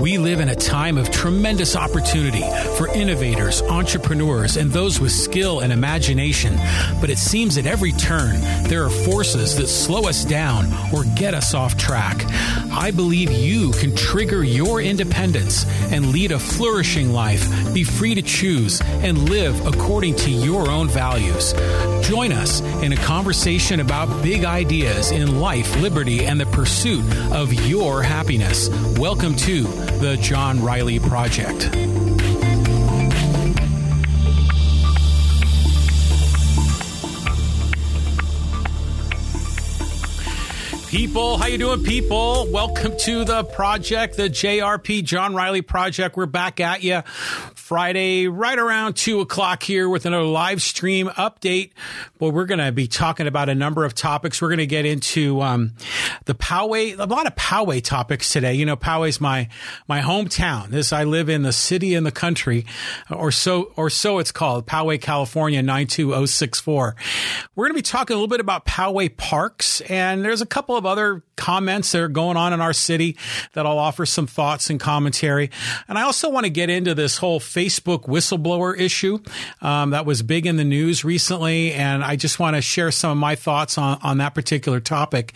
We live in a time of tremendous opportunity for innovators, entrepreneurs, and those with skill and imagination. But it seems at every turn, there are forces that slow us down or get us off track. I believe you can trigger your independence and lead a flourishing life, be free to choose, and live according to your own values. Join us in a conversation about big ideas in life, liberty, and the pursuit of your happiness. Welcome to the John Riley Project. People, how you doing, people? Welcome to the project, the JRP John Riley Project. We're back at you Friday, right around two o'clock here with another live stream update. Well, we're going to be talking about a number of topics. We're going to get into um, the Poway, a lot of Poway topics today. You know, Poway's my my hometown. This I live in the city in the country, or so or so it's called, Poway, California, nine two zero six four. We're going to be talking a little bit about Poway parks, and there's a couple of other comments that are going on in our city that I'll offer some thoughts and commentary. And I also want to get into this whole Facebook whistleblower issue um, that was big in the news recently, and I just want to share some of my thoughts on on that particular topic.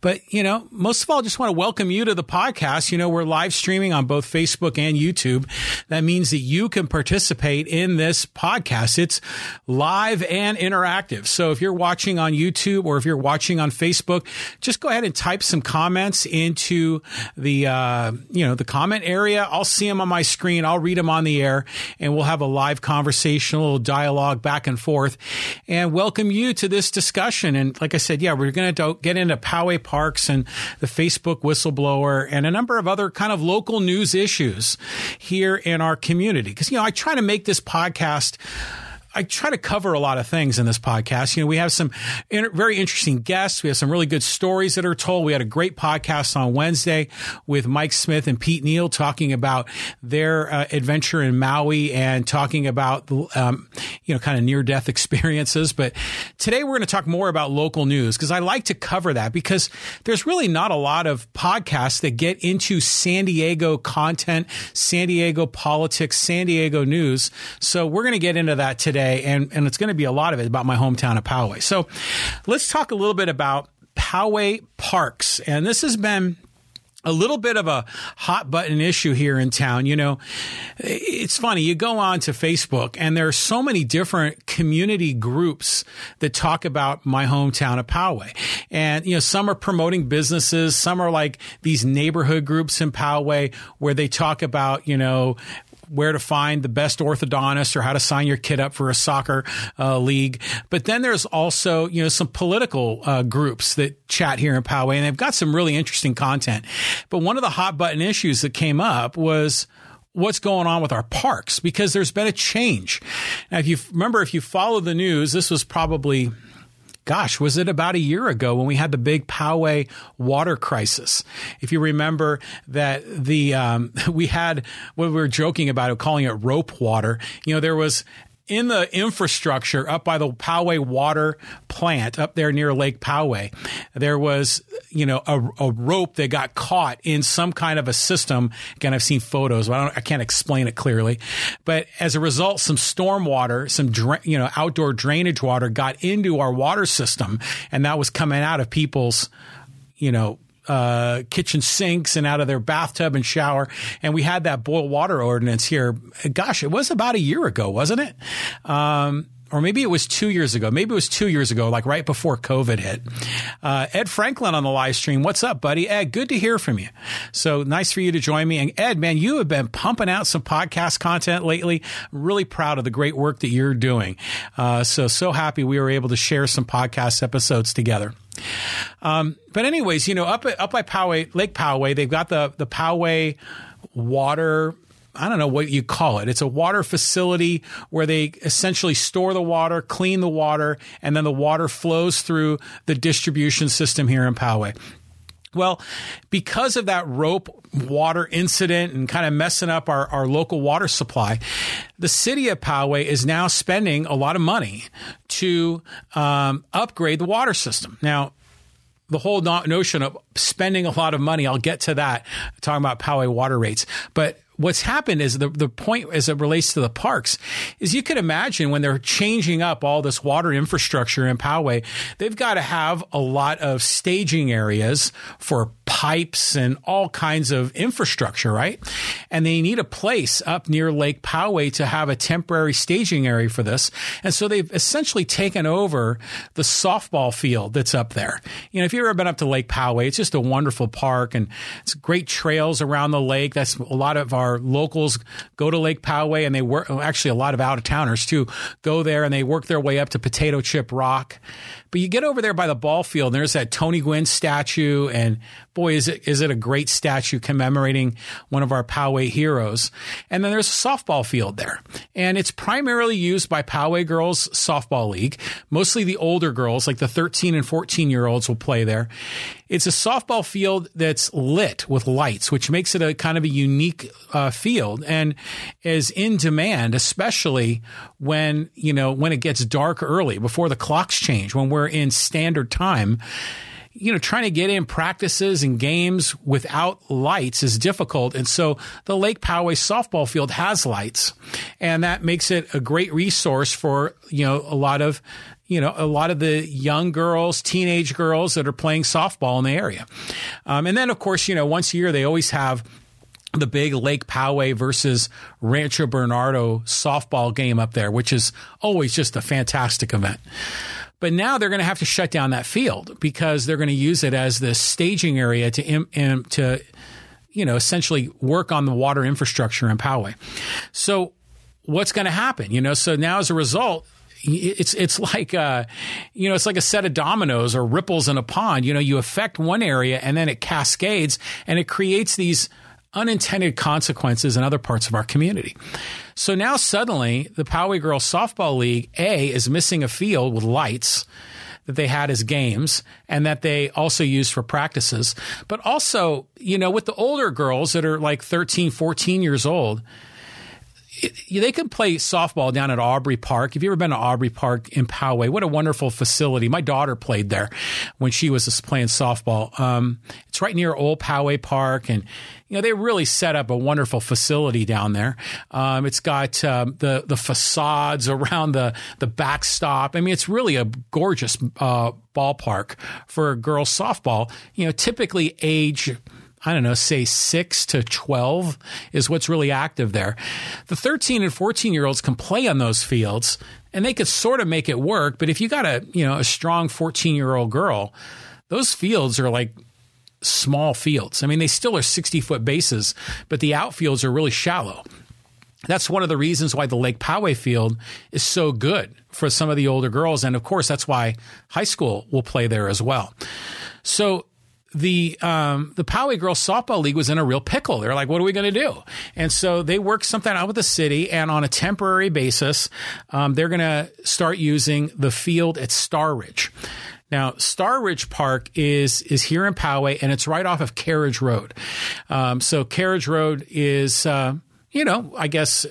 But you know, most of all, I just want to welcome you to the podcast. You know, we're live streaming on both Facebook and YouTube. That means that you can participate in this podcast. It's live and interactive. So if you're watching on YouTube or if you're watching on Facebook, just go ahead and type some comments into the uh, you know the comment area. I'll see them on my screen. I'll read them on the air and we'll have a live conversation, a little dialogue back and forth, and welcome you to this discussion. And like I said, yeah, we're going to get into Poway Parks and the Facebook whistleblower and a number of other kind of local news issues here in our community. Because, you know, I try to make this podcast I try to cover a lot of things in this podcast. You know, we have some inter- very interesting guests. We have some really good stories that are told. We had a great podcast on Wednesday with Mike Smith and Pete Neal talking about their uh, adventure in Maui and talking about, um, you know, kind of near death experiences. But today we're going to talk more about local news because I like to cover that because there's really not a lot of podcasts that get into San Diego content, San Diego politics, San Diego news. So we're going to get into that today today, and, and it's going to be a lot of it about my hometown of Poway. So let's talk a little bit about Poway Parks. And this has been a little bit of a hot button issue here in town. You know, it's funny. You go on to Facebook and there are so many different community groups that talk about my hometown of Poway. And, you know, some are promoting businesses. Some are like these neighborhood groups in Poway where they talk about, you know, where to find the best orthodontist or how to sign your kid up for a soccer uh, league. But then there's also, you know, some political uh, groups that chat here in Poway, and they've got some really interesting content. But one of the hot button issues that came up was what's going on with our parks because there's been a change. Now, if you remember, if you follow the news, this was probably gosh, was it about a year ago when we had the big Poway water crisis? If you remember that the um, we had we were joking about it, calling it rope water. You know, there was in the infrastructure up by the Poway water plant up there near Lake Poway, there was, you know, a, a, rope that got caught in some kind of a system. Again, I've seen photos, but I, I can't explain it clearly. But as a result, some storm water, some, dra- you know, outdoor drainage water got into our water system and that was coming out of people's, you know, uh, kitchen sinks and out of their bathtub and shower. And we had that boil water ordinance here. Gosh, it was about a year ago, wasn't it? Um, or maybe it was two years ago. Maybe it was two years ago, like right before COVID hit. Uh, Ed Franklin on the live stream. What's up, buddy? Ed, good to hear from you. So nice for you to join me. And Ed, man, you have been pumping out some podcast content lately. Really proud of the great work that you're doing. Uh, so, so happy we were able to share some podcast episodes together. Um, but anyways, you know, up up by Poway, Lake Poway, they've got the the Poway water I don't know what you call it. It's a water facility where they essentially store the water, clean the water, and then the water flows through the distribution system here in Poway. Well, because of that rope water incident and kind of messing up our, our local water supply, the city of Poway is now spending a lot of money to um, upgrade the water system. Now, the whole notion of spending a lot of money. I'll get to that talking about Poway water rates, but what's happened is the, the point as it relates to the parks is you can imagine when they're changing up all this water infrastructure in Poway, they've got to have a lot of staging areas for pipes and all kinds of infrastructure, right? And they need a place up near Lake Poway to have a temporary staging area for this. And so they've essentially taken over the softball field that's up there. You know, if you've ever been up to Lake Poway, it's just a wonderful park and it's great trails around the lake. That's a lot of our locals go to Lake Poway and they work, actually a lot of out of towners too, go there and they work their way up to Potato Chip Rock. But you get over there by the ball field, and there's that Tony Gwynn statue, and boy, is it is it a great statue commemorating one of our Poway heroes. And then there's a softball field there, and it's primarily used by Poway Girls Softball League. Mostly the older girls, like the 13 and 14 year olds, will play there. It's a softball field that's lit with lights, which makes it a kind of a unique uh, field and is in demand, especially when you know when it gets dark early before the clocks change when we're in standard time you know, trying to get in practices and games without lights is difficult. And so the Lake Poway softball field has lights and that makes it a great resource for, you know, a lot of, you know, a lot of the young girls, teenage girls that are playing softball in the area. Um, and then, of course, you know, once a year they always have the big Lake Poway versus Rancho Bernardo softball game up there, which is always just a fantastic event. But now they're going to have to shut down that field because they're going to use it as the staging area to to you know essentially work on the water infrastructure in Poway. So what's going to happen? You know, so now as a result, it's it's like uh, you know it's like a set of dominoes or ripples in a pond. You know, you affect one area and then it cascades and it creates these unintended consequences in other parts of our community. So now suddenly the Poway Girls Softball League A is missing a field with lights that they had as games and that they also used for practices. But also, you know, with the older girls that are like 13, 14 years old, they can play softball down at Aubrey Park. Have you ever been to Aubrey Park in Poway? What a wonderful facility. My daughter played there when she was playing softball. Um, it's right near Old Poway Park, and you know they really set up a wonderful facility down there. Um, it's got um, the the facades around the the backstop. I mean, it's really a gorgeous uh, ballpark for girls softball. You know, typically age I don't know, say six to 12 is what's really active there. The 13 and 14 year olds can play on those fields and they could sort of make it work. But if you got a, you know, a strong 14 year old girl, those fields are like small fields. I mean, they still are 60 foot bases, but the outfields are really shallow. That's one of the reasons why the Lake Poway field is so good for some of the older girls. And of course, that's why high school will play there as well. So the um, the Poway Girls Softball League was in a real pickle. They're like, "What are we going to do?" And so they worked something out with the city, and on a temporary basis, um, they're going to start using the field at Star Ridge. Now, Star Ridge Park is is here in Poway, and it's right off of Carriage Road. Um, so Carriage Road is, uh, you know, I guess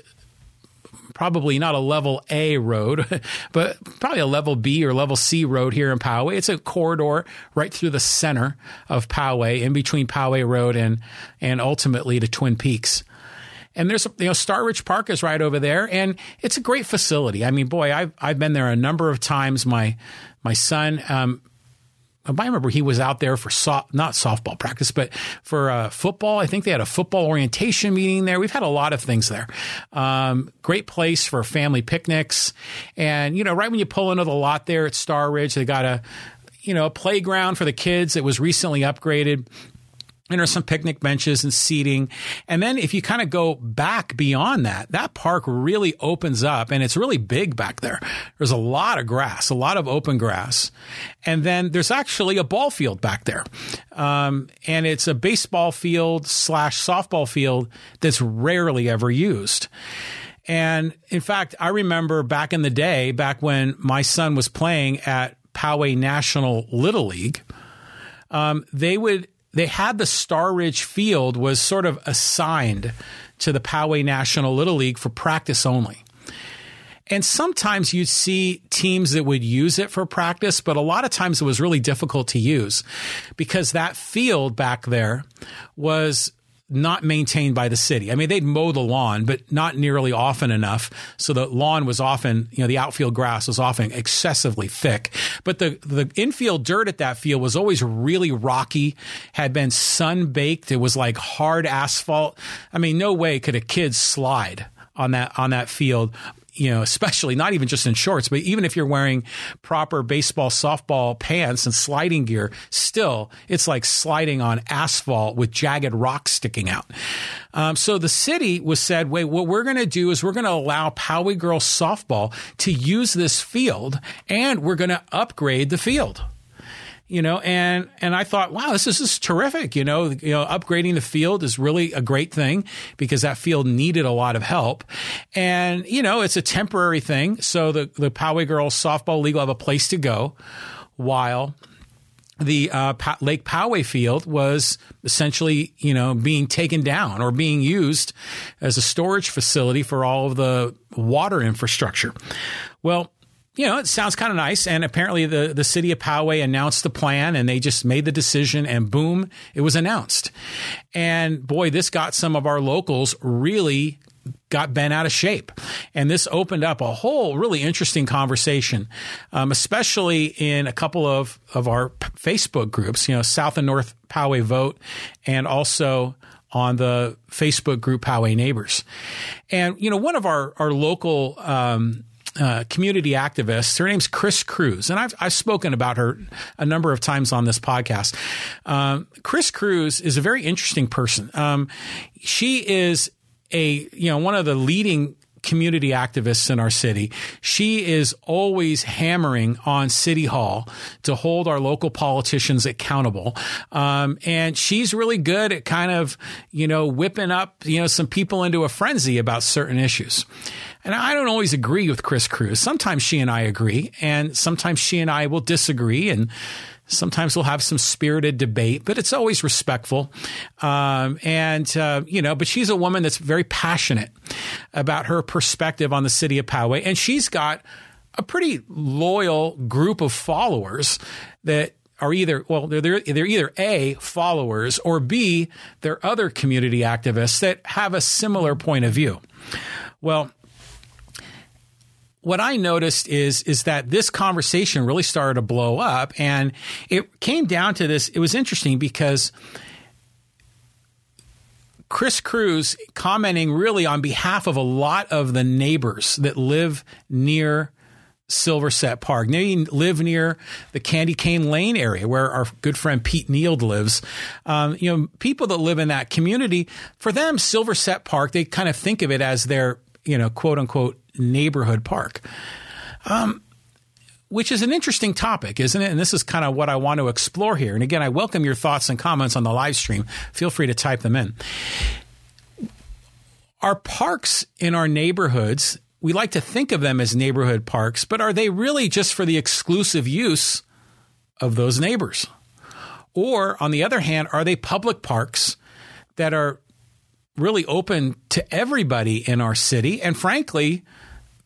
probably not a level A road, but probably a level B or level C road here in Poway. It's a corridor right through the center of Poway, in between Poway Road and and ultimately to Twin Peaks. And there's you know Star Ridge Park is right over there, and it's a great facility. I mean, boy, I've I've been there a number of times. My my son. Um, I remember he was out there for not softball practice, but for uh, football. I think they had a football orientation meeting there. We've had a lot of things there. Um, great place for family picnics, and you know, right when you pull into the lot there at Star Ridge, they got a you know a playground for the kids that was recently upgraded and there's some picnic benches and seating. And then if you kind of go back beyond that, that park really opens up and it's really big back there. There's a lot of grass, a lot of open grass. And then there's actually a ball field back there. Um, and it's a baseball field slash softball field that's rarely ever used. And in fact, I remember back in the day, back when my son was playing at Poway National Little League, um, they would they had the Star Ridge field was sort of assigned to the Poway National Little League for practice only. And sometimes you'd see teams that would use it for practice, but a lot of times it was really difficult to use because that field back there was not maintained by the city. I mean, they'd mow the lawn, but not nearly often enough. So the lawn was often, you know, the outfield grass was often excessively thick. But the, the infield dirt at that field was always really rocky, had been sun baked. It was like hard asphalt. I mean, no way could a kid slide on that on that field you know, especially not even just in shorts, but even if you're wearing proper baseball, softball pants and sliding gear, still it's like sliding on asphalt with jagged rocks sticking out. Um, so the city was said, wait, what we're going to do is we're going to allow Poway girls softball to use this field and we're going to upgrade the field you know, and and I thought, wow, this is, this is terrific. You know, you know, upgrading the field is really a great thing because that field needed a lot of help, and you know, it's a temporary thing. So the the Poway girls softball league will have a place to go, while the uh, Lake Poway field was essentially, you know, being taken down or being used as a storage facility for all of the water infrastructure. Well, you know, it sounds kind of nice. And apparently the, the city of Poway announced the plan and they just made the decision and boom, it was announced. And boy, this got some of our locals really got bent out of shape. And this opened up a whole really interesting conversation, um, especially in a couple of, of our Facebook groups, you know, South and North Poway Vote and also on the Facebook group Poway Neighbors. And, you know, one of our, our local, um, uh, community activist. Her name's Chris Cruz, and I've I've spoken about her a number of times on this podcast. Um, Chris Cruz is a very interesting person. Um, she is a you know one of the leading community activists in our city. She is always hammering on City Hall to hold our local politicians accountable. Um, and she's really good at kind of, you know, whipping up, you know, some people into a frenzy about certain issues. And I don't always agree with Chris Cruz. Sometimes she and I agree, and sometimes she and I will disagree, and sometimes we'll have some spirited debate, but it's always respectful. Um, and, uh, you know, but she's a woman that's very passionate about her perspective on the city of Poway, and she's got a pretty loyal group of followers that are either well they're, they're, they're either a followers or b they're other community activists that have a similar point of view well what I noticed is is that this conversation really started to blow up, and it came down to this. It was interesting because Chris Cruz commenting really on behalf of a lot of the neighbors that live near Silverset Park. They live near the Candy Cane Lane area where our good friend Pete Neild lives. Um, you know, people that live in that community, for them, Silverset Park, they kind of think of it as their, you know, quote unquote neighborhood park. Um, which is an interesting topic, isn't it? And this is kind of what I want to explore here. And again, I welcome your thoughts and comments on the live stream. Feel free to type them in. Our parks in our neighborhoods, we like to think of them as neighborhood parks, but are they really just for the exclusive use of those neighbors? Or, on the other hand, are they public parks that are really open to everybody in our city? And frankly,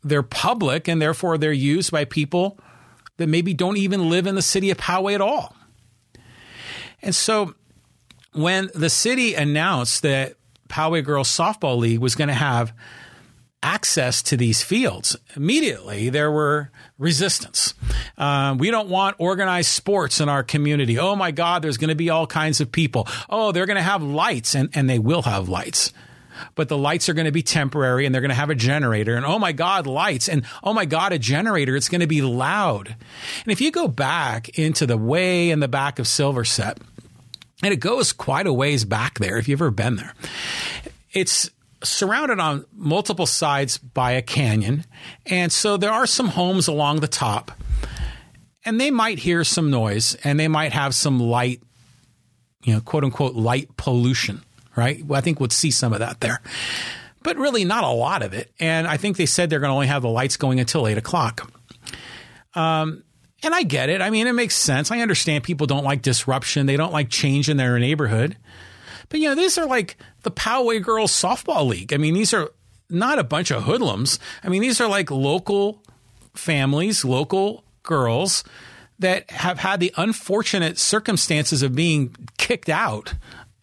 they're public and therefore they're used by people that maybe don't even live in the city of Poway at all. And so when the city announced that Poway Girls Softball League was going to have access to these fields, immediately there were resistance. Um, we don't want organized sports in our community. Oh my God, there's going to be all kinds of people. Oh, they're going to have lights, and, and they will have lights but the lights are going to be temporary and they're going to have a generator. And oh my God, lights. And oh my God, a generator. It's going to be loud. And if you go back into the way in the back of Silverset, and it goes quite a ways back there if you've ever been there, it's surrounded on multiple sides by a canyon. And so there are some homes along the top. And they might hear some noise and they might have some light, you know, quote unquote, light pollution right? I think we'll see some of that there, but really not a lot of it. And I think they said they're going to only have the lights going until eight o'clock. Um, and I get it. I mean, it makes sense. I understand people don't like disruption. They don't like change in their neighborhood. But you know, these are like the Poway Girls Softball League. I mean, these are not a bunch of hoodlums. I mean, these are like local families, local girls that have had the unfortunate circumstances of being kicked out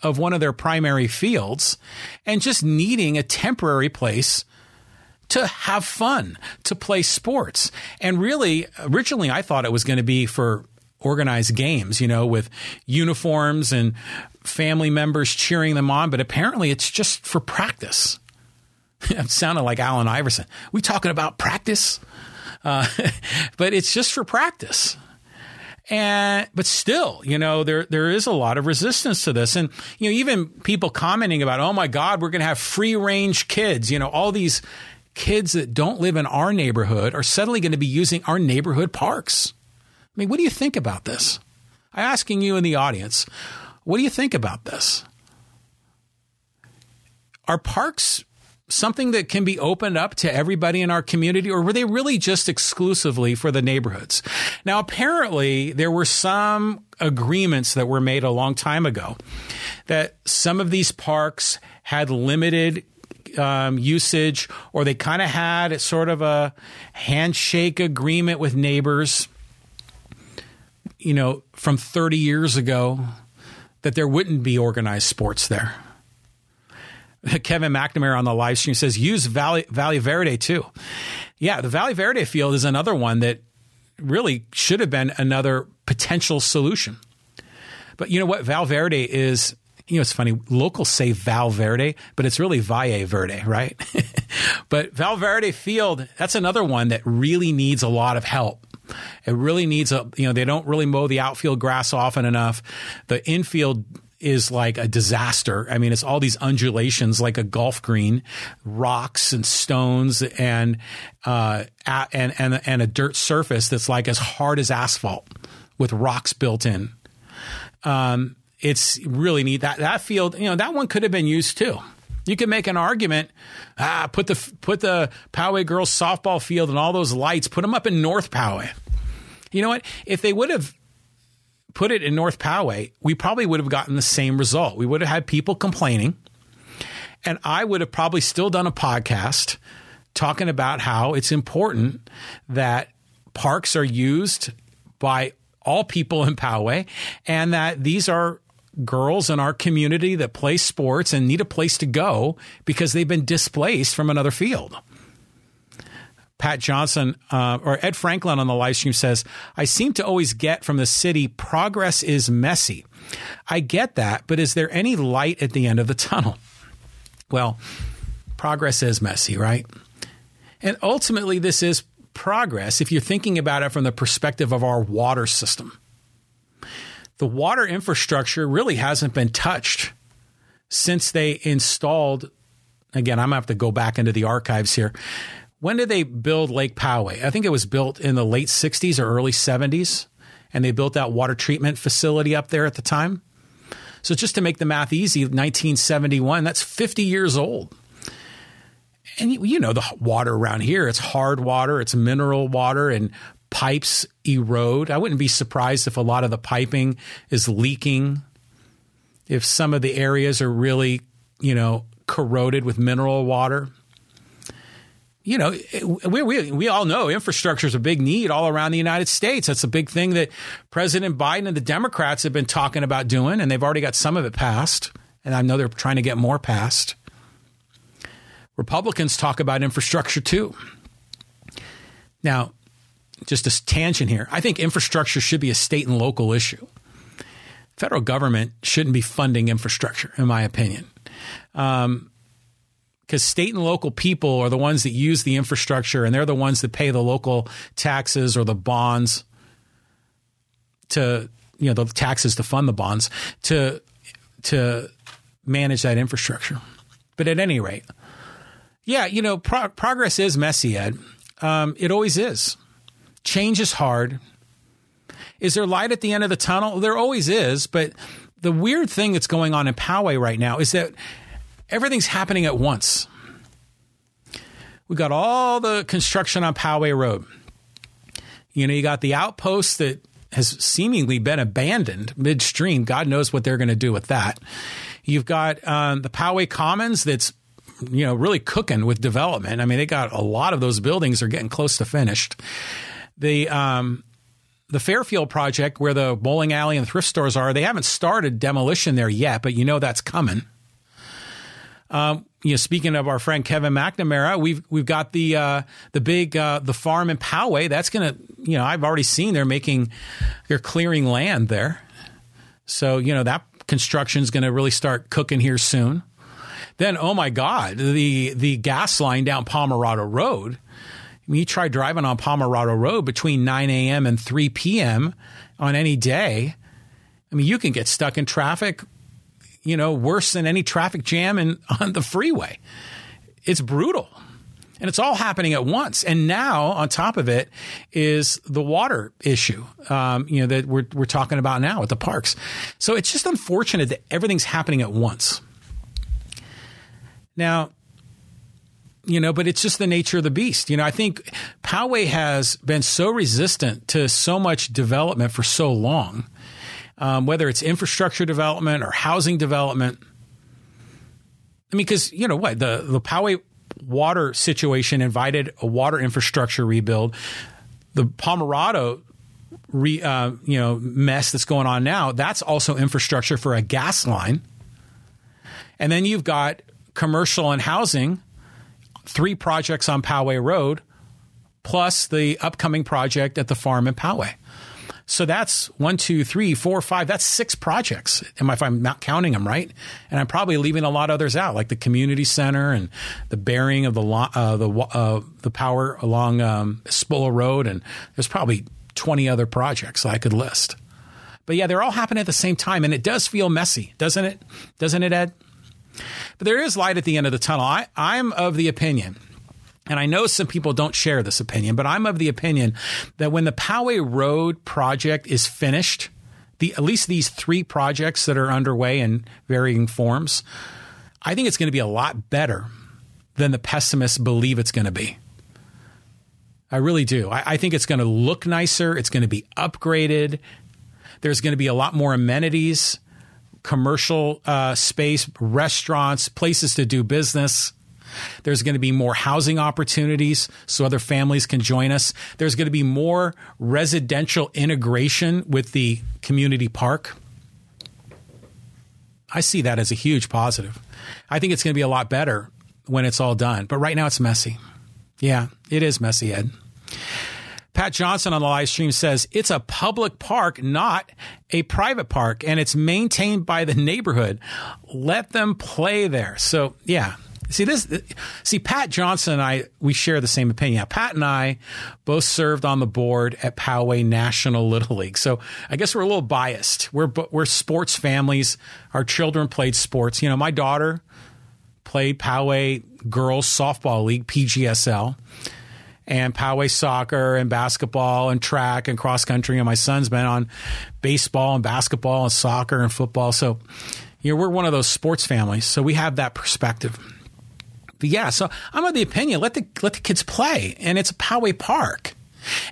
of one of their primary fields and just needing a temporary place to have fun, to play sports. And really, originally, I thought it was going to be for organized games, you know, with uniforms and family members cheering them on, but apparently it's just for practice. it sounded like Allen Iverson. We talking about practice? Uh, but it's just for practice. And but still, you know, there there is a lot of resistance to this, and you know, even people commenting about, oh my God, we're going to have free range kids. You know, all these kids that don't live in our neighborhood are suddenly going to be using our neighborhood parks. I mean, what do you think about this? I'm asking you in the audience, what do you think about this? Are parks something that can be opened up to everybody in our community, or were they really just exclusively for the neighborhoods? Now, apparently, there were some agreements that were made a long time ago that some of these parks had limited um, usage, or they kind of had sort of a handshake agreement with neighbors, you know, from 30 years ago, that there wouldn't be organized sports there. Kevin McNamara on the live stream says use Valley, Valley Verde too. Yeah, the Valley Verde field is another one that really should have been another potential solution. But you know what? Val Verde is, you know, it's funny. Locals say Val Verde, but it's really Valle Verde, right? but Val Verde Field, that's another one that really needs a lot of help. It really needs a, you know, they don't really mow the outfield grass often enough. The infield is like a disaster. I mean, it's all these undulations like a golf green, rocks and stones and uh, and and and a dirt surface that's like as hard as asphalt with rocks built in. Um, it's really neat that that field. You know, that one could have been used too. You could make an argument. Ah, put the put the Poway girls softball field and all those lights. Put them up in North Poway. You know what? If they would have put it in North Poway, we probably would have gotten the same result. We would have had people complaining, and I would have probably still done a podcast talking about how it's important that parks are used by all people in Poway and that these are girls in our community that play sports and need a place to go because they've been displaced from another field. Pat Johnson uh, or Ed Franklin on the live stream says, I seem to always get from the city progress is messy. I get that, but is there any light at the end of the tunnel? Well, progress is messy, right? And ultimately, this is progress if you're thinking about it from the perspective of our water system. The water infrastructure really hasn't been touched since they installed. Again, I'm going to have to go back into the archives here when did they build Lake Poway? I think it was built in the late 60s or early 70s, and they built that water treatment facility up there at the time. So just to make the math easy, 1971, that's 50 years old. And you know the water around here, it's hard water, it's mineral water and pipes erode. I wouldn't be surprised if a lot of the piping is leaking. If some of the areas are really, you know, corroded with mineral water you know, we, we, we all know infrastructure is a big need all around the United States. That's a big thing that President Biden and the Democrats have been talking about doing, and they've already got some of it passed. And I know they're trying to get more passed. Republicans talk about infrastructure too. Now, just a tangent here. I think infrastructure should be a state and local issue. Federal government shouldn't be funding infrastructure, in my opinion. Um, because state and local people are the ones that use the infrastructure and they're the ones that pay the local taxes or the bonds to you know the taxes to fund the bonds to to manage that infrastructure. But at any rate yeah you know pro- progress is messy ed. Um, it always is. Change is hard. Is there light at the end of the tunnel? There always is but the weird thing that's going on in poway right now is that everything's happening at once. We got all the construction on Poway Road. You know, you got the outpost that has seemingly been abandoned midstream. God knows what they're going to do with that. You've got um, the Poway Commons that's you know, really cooking with development. I mean, they got a lot of those buildings are getting close to finished. The um, the Fairfield project, where the bowling alley and thrift stores are, they haven't started demolition there yet, but you know that's coming. Um, you know, speaking of our friend Kevin McNamara, we've we've got the uh, the big uh, the farm in Poway. That's gonna, you know, I've already seen they're making they're clearing land there, so you know that construction is going to really start cooking here soon. Then, oh my God, the the gas line down Pomerado Road. I mean, you try driving on Pomerado Road between 9 a.m. and 3 p.m. on any day. I mean, you can get stuck in traffic, you know, worse than any traffic jam in, on the freeway. It's brutal. And it's all happening at once. And now, on top of it, is the water issue, um, you know, that we're, we're talking about now at the parks. So it's just unfortunate that everything's happening at once. Now, you know, but it's just the nature of the beast. You know, I think Poway has been so resistant to so much development for so long, um, whether it's infrastructure development or housing development. I mean, because you know what the the Poway water situation invited a water infrastructure rebuild. The Pomerado re, uh, you know mess that's going on now that's also infrastructure for a gas line, and then you've got commercial and housing, three projects on Poway Road, plus the upcoming project at the farm in Poway. So that's one, two, three, four, five. That's six projects. If I'm not counting them right, and I'm probably leaving a lot of others out, like the community center and the bearing of the uh, the uh, the power along um, Spola Road, and there's probably 20 other projects I could list. But yeah, they're all happening at the same time, and it does feel messy, doesn't it? Doesn't it, Ed? But there is light at the end of the tunnel. I, I'm of the opinion, and I know some people don't share this opinion, but I'm of the opinion that when the Poway Road project is finished, the, at least these three projects that are underway in varying forms, I think it's going to be a lot better than the pessimists believe it's going to be. I really do. I, I think it's going to look nicer. It's going to be upgraded. There's going to be a lot more amenities commercial uh, space, restaurants, places to do business. There's going to be more housing opportunities so other families can join us. There's going to be more residential integration with the community park. I see that as a huge positive. I think it's going to be a lot better when it's all done. But right now it's messy. Yeah, it is messy, Ed. Pat Johnson on the live stream says it's a public park, not a private park, and it's maintained by the neighborhood. Let them play there. So, yeah. See this. See Pat Johnson and I. We share the same opinion. Pat and I both served on the board at Poway National Little League, so I guess we're a little biased. We're we're sports families. Our children played sports. You know, my daughter played Poway Girls Softball League (PGSL) and Poway soccer and basketball and track and cross country. And my son's been on baseball and basketball and soccer and football. So, you know, we're one of those sports families. So we have that perspective. But yeah, so I'm of the opinion let the let the kids play, and it's a Poway Park.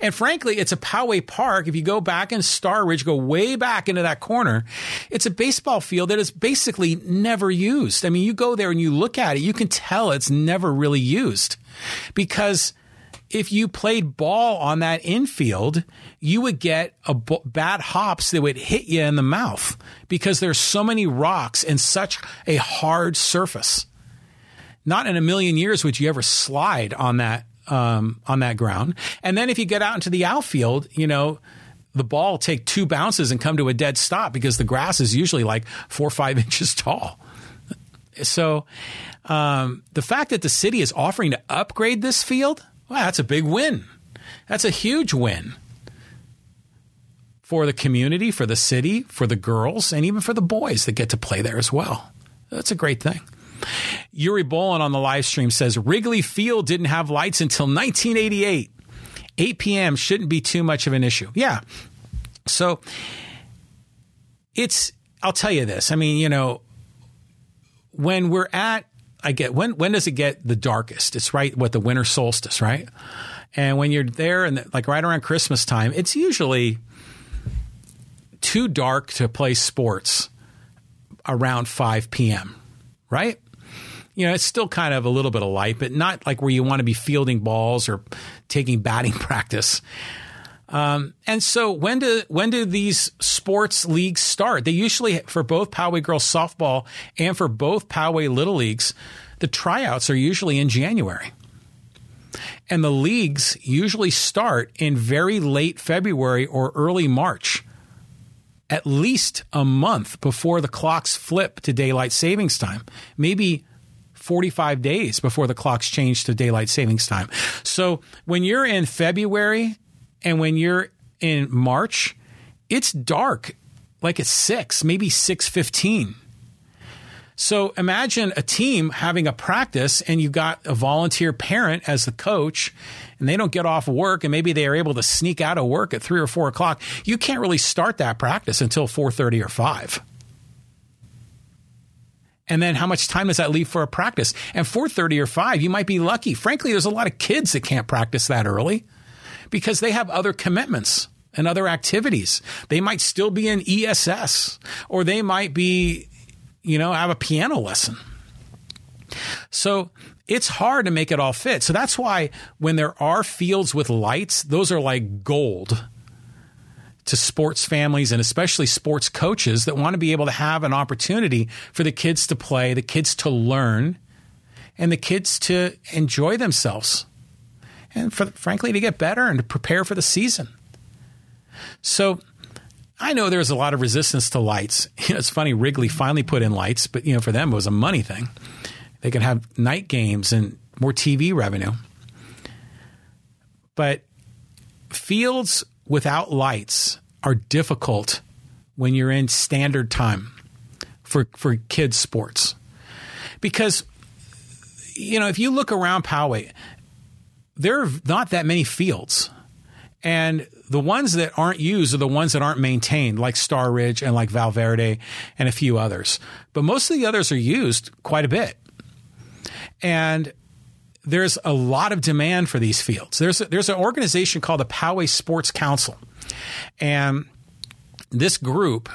And frankly, it's a Poway Park. If you go back in Star Ridge, go way back into that corner, it's a baseball field that is basically never used. I mean, you go there and you look at it, you can tell it's never really used because if you played ball on that infield, you would get a b- bad hops that would hit you in the mouth because there's so many rocks and such a hard surface. Not in a million years would you ever slide on that um, on that ground. And then if you get out into the outfield, you know the ball take two bounces and come to a dead stop because the grass is usually like four or five inches tall. So um, the fact that the city is offering to upgrade this field Wow, that's a big win. That's a huge win for the community, for the city, for the girls, and even for the boys that get to play there as well. That's a great thing. Yuri Bolin on the live stream says Wrigley Field didn't have lights until 1988. 8 p.m. shouldn't be too much of an issue. Yeah. So it's, I'll tell you this. I mean, you know, when we're at I get when when does it get the darkest? It's right what the winter solstice, right? And when you're there and the, like right around Christmas time, it's usually too dark to play sports around 5 p.m. Right? You know, it's still kind of a little bit of light, but not like where you want to be fielding balls or taking batting practice. Um, and so when do when do these sports leagues start? They usually for both Poway girls softball and for both Poway little leagues, the tryouts are usually in January. And the leagues usually start in very late February or early March, at least a month before the clocks flip to daylight savings time. Maybe 45 days before the clocks change to daylight savings time. So when you're in February and when you're in March, it's dark like at 6, maybe 6:15. So imagine a team having a practice and you've got a volunteer parent as the coach and they don't get off work and maybe they are able to sneak out of work at three or four o'clock. You can't really start that practice until 4.30 or 5. And then how much time does that leave for a practice? And 4.30 or 5, you might be lucky. Frankly, there's a lot of kids that can't practice that early because they have other commitments and other activities. They might still be in ESS or they might be, you know, have a piano lesson. So it's hard to make it all fit. So that's why when there are fields with lights, those are like gold to sports families and especially sports coaches that want to be able to have an opportunity for the kids to play, the kids to learn, and the kids to enjoy themselves and for, frankly to get better and to prepare for the season. So I know there's a lot of resistance to lights. You know, it's funny Wrigley finally put in lights, but you know for them it was a money thing. They could have night games and more TV revenue. But fields without lights are difficult when you're in standard time for for kids sports. Because you know, if you look around Poway, there are not that many fields. And the ones that aren't used are the ones that aren't maintained, like Star Ridge and like Valverde and a few others. But most of the others are used quite a bit. And there's a lot of demand for these fields. There's a, there's an organization called the Poway Sports Council, and this group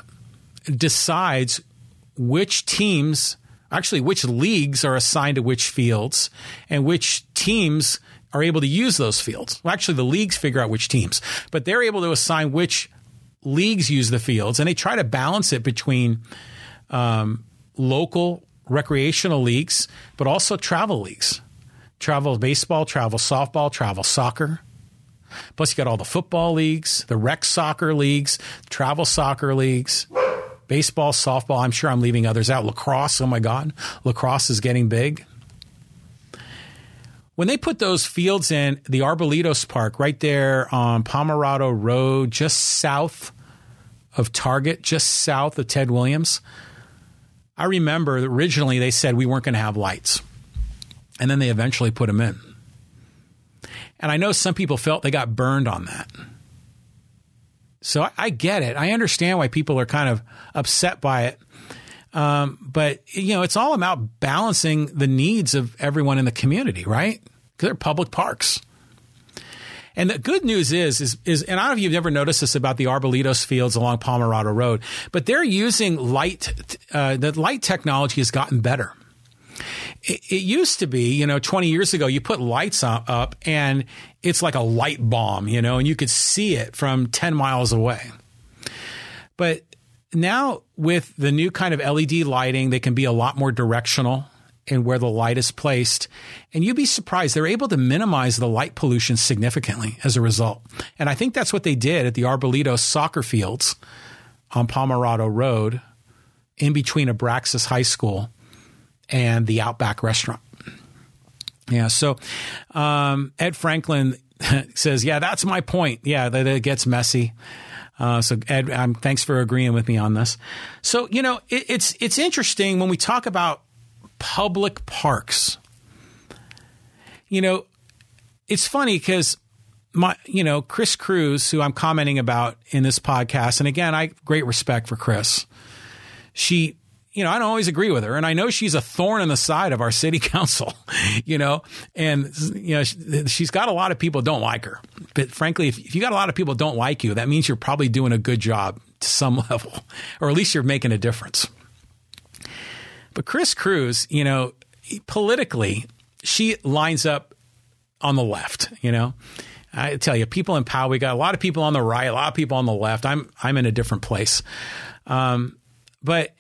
decides which teams, actually which leagues are assigned to which fields, and which teams are able to use those fields. Well, actually, the leagues figure out which teams, but they're able to assign which leagues use the fields, and they try to balance it between um, local recreational leagues, but also travel leagues. Travel baseball, travel softball, travel soccer. Plus, you got all the football leagues, the rec soccer leagues, travel soccer leagues, baseball, softball. I'm sure I'm leaving others out. Lacrosse, oh my God, lacrosse is getting big. When they put those fields in the Arbolitos Park right there on Pomerado Road, just south of Target, just south of Ted Williams, I remember originally they said we weren't going to have lights. And then they eventually put them in. And I know some people felt they got burned on that. So I, I get it. I understand why people are kind of upset by it. Um, but you know, it's all about balancing the needs of everyone in the community, right? Because they're public parks. And the good news is, is, is, and I don't know if you've ever noticed this about the Arbolitos fields along Pomerado Road, but they're using light, uh, the light technology has gotten better. It, it, used to be, you know, 20 years ago, you put lights up and it's like a light bomb, you know, and you could see it from 10 miles away. But now with the new kind of LED lighting, they can be a lot more directional in where the light is placed. And you'd be surprised. They're able to minimize the light pollution significantly as a result. And I think that's what they did at the Arbolitos soccer fields on Pomerado Road in between Abraxas High School and the Outback restaurant. Yeah. So um, Ed Franklin says, yeah, that's my point. Yeah, that it gets messy. Uh, so Ed, um, thanks for agreeing with me on this. So you know, it, it's it's interesting when we talk about public parks. You know, it's funny because my, you know, Chris Cruz, who I'm commenting about in this podcast, and again, I great respect for Chris. She, you know, I don't always agree with her, and I know she's a thorn in the side of our city council, you know, and you know, she's got a lot of people don't like her. But frankly, if, if you got a lot of people don't like you, that means you're probably doing a good job to some level, or at least you're making a difference. But Chris Cruz, you know, politically, she lines up on the left, you know. I tell you, people in Poway, we got a lot of people on the right, a lot of people on the left. I'm I'm in a different place. Um, but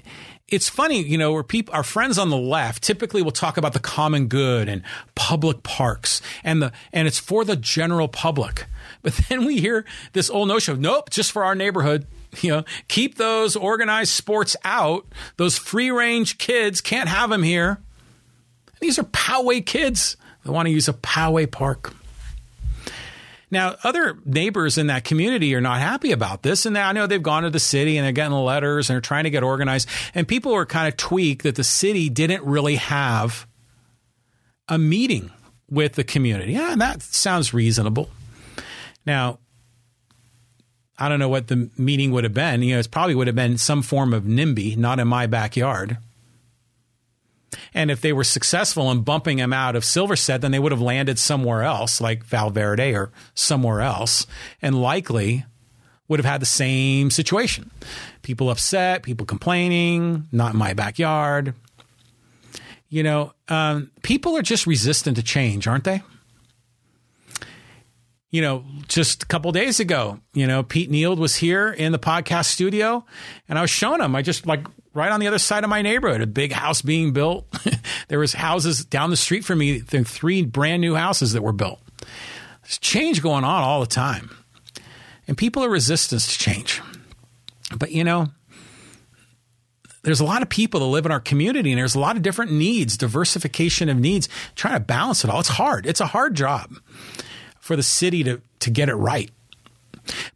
it's funny, you know, where people, our friends on the left typically will talk about the common good and public parks and the, and it's for the general public. But then we hear this old notion of, nope, just for our neighborhood. You know, keep those organized sports out. Those free range kids can't have them here. These are Poway kids that want to use a Poway park. Now, other neighbors in that community are not happy about this. And I know they've gone to the city and they're getting letters and they're trying to get organized. And people are kind of tweaked that the city didn't really have a meeting with the community. Yeah, that sounds reasonable. Now, I don't know what the meeting would have been. You know, it probably would have been some form of NIMBY, not in my backyard. And if they were successful in bumping him out of Silverset, then they would have landed somewhere else, like Val Verde or somewhere else, and likely would have had the same situation. People upset, people complaining, not in my backyard. You know, um, people are just resistant to change, aren't they? You know, just a couple days ago, you know, Pete Neild was here in the podcast studio, and I was showing him. I just like right on the other side of my neighborhood, a big house being built. there was houses down the street from me, three brand new houses that were built. There's change going on all the time. And people are resistant to change. But you know, there's a lot of people that live in our community and there's a lot of different needs, diversification of needs, trying to balance it all. It's hard. It's a hard job for the city to to get it right.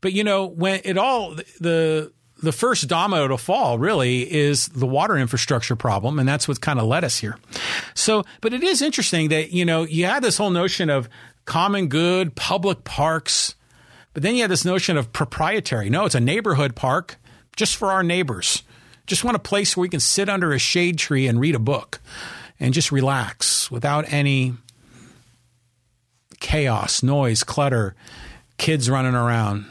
But you know, when it all the the first domino to fall really is the water infrastructure problem, and that's what kind of led us here. So, but it is interesting that you know you had this whole notion of common good, public parks, but then you had this notion of proprietary. No, it's a neighborhood park just for our neighbors. Just want a place where we can sit under a shade tree and read a book and just relax without any chaos, noise, clutter, kids running around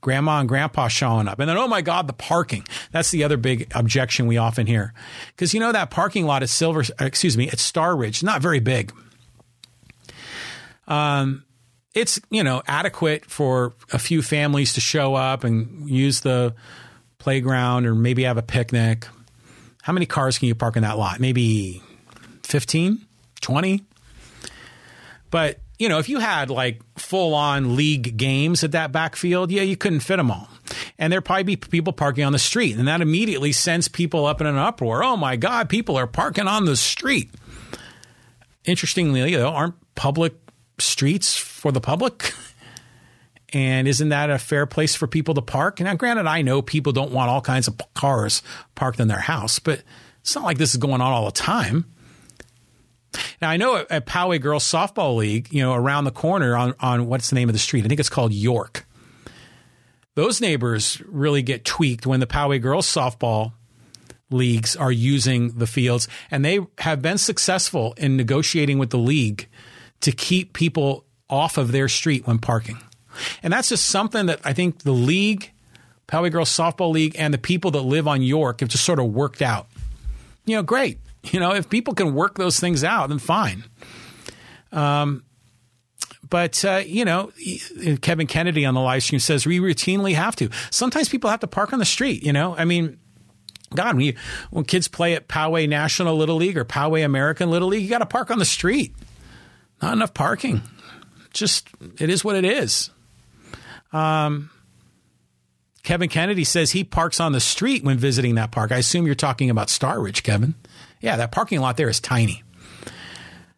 grandma and grandpa showing up. And then, oh my God, the parking. That's the other big objection we often hear. Because you know that parking lot at Silver, excuse me, at Star Ridge, not very big. Um, it's, you know, adequate for a few families to show up and use the playground or maybe have a picnic. How many cars can you park in that lot? Maybe 15, 20? But you know, if you had like full on league games at that backfield, yeah, you couldn't fit them all. And there'd probably be people parking on the street. And that immediately sends people up in an uproar. Oh my God, people are parking on the street. Interestingly, though, aren't public streets for the public? And isn't that a fair place for people to park? Now, granted, I know people don't want all kinds of cars parked in their house, but it's not like this is going on all the time. Now I know at, at Poway Girls Softball League, you know, around the corner on on what's the name of the street? I think it's called York. Those neighbors really get tweaked when the Poway Girls Softball leagues are using the fields, and they have been successful in negotiating with the league to keep people off of their street when parking. And that's just something that I think the league, Poway Girls Softball League, and the people that live on York have just sort of worked out. You know, great. You know, if people can work those things out, then fine. Um, but uh, you know, Kevin Kennedy on the live stream says we routinely have to. Sometimes people have to park on the street. You know, I mean, God, when you, when kids play at Poway National Little League or Poway American Little League, you got to park on the street. Not enough parking. Just it is what it is. Um, Kevin Kennedy says he parks on the street when visiting that park. I assume you're talking about Star Ridge, Kevin. Yeah, that parking lot there is tiny.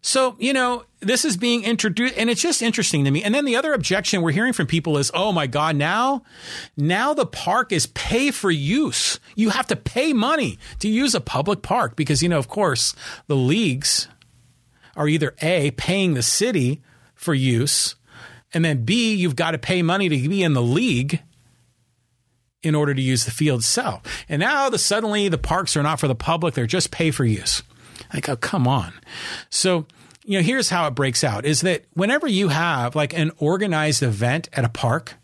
So, you know, this is being introduced and it's just interesting to me. And then the other objection we're hearing from people is, "Oh my god, now now the park is pay for use. You have to pay money to use a public park because you know, of course, the leagues are either A paying the city for use, and then B you've got to pay money to be in the league in order to use the field itself. And now the suddenly the parks are not for the public, they're just pay for use. Like, oh, come on. So, you know, here's how it breaks out is that whenever you have like an organized event at a park,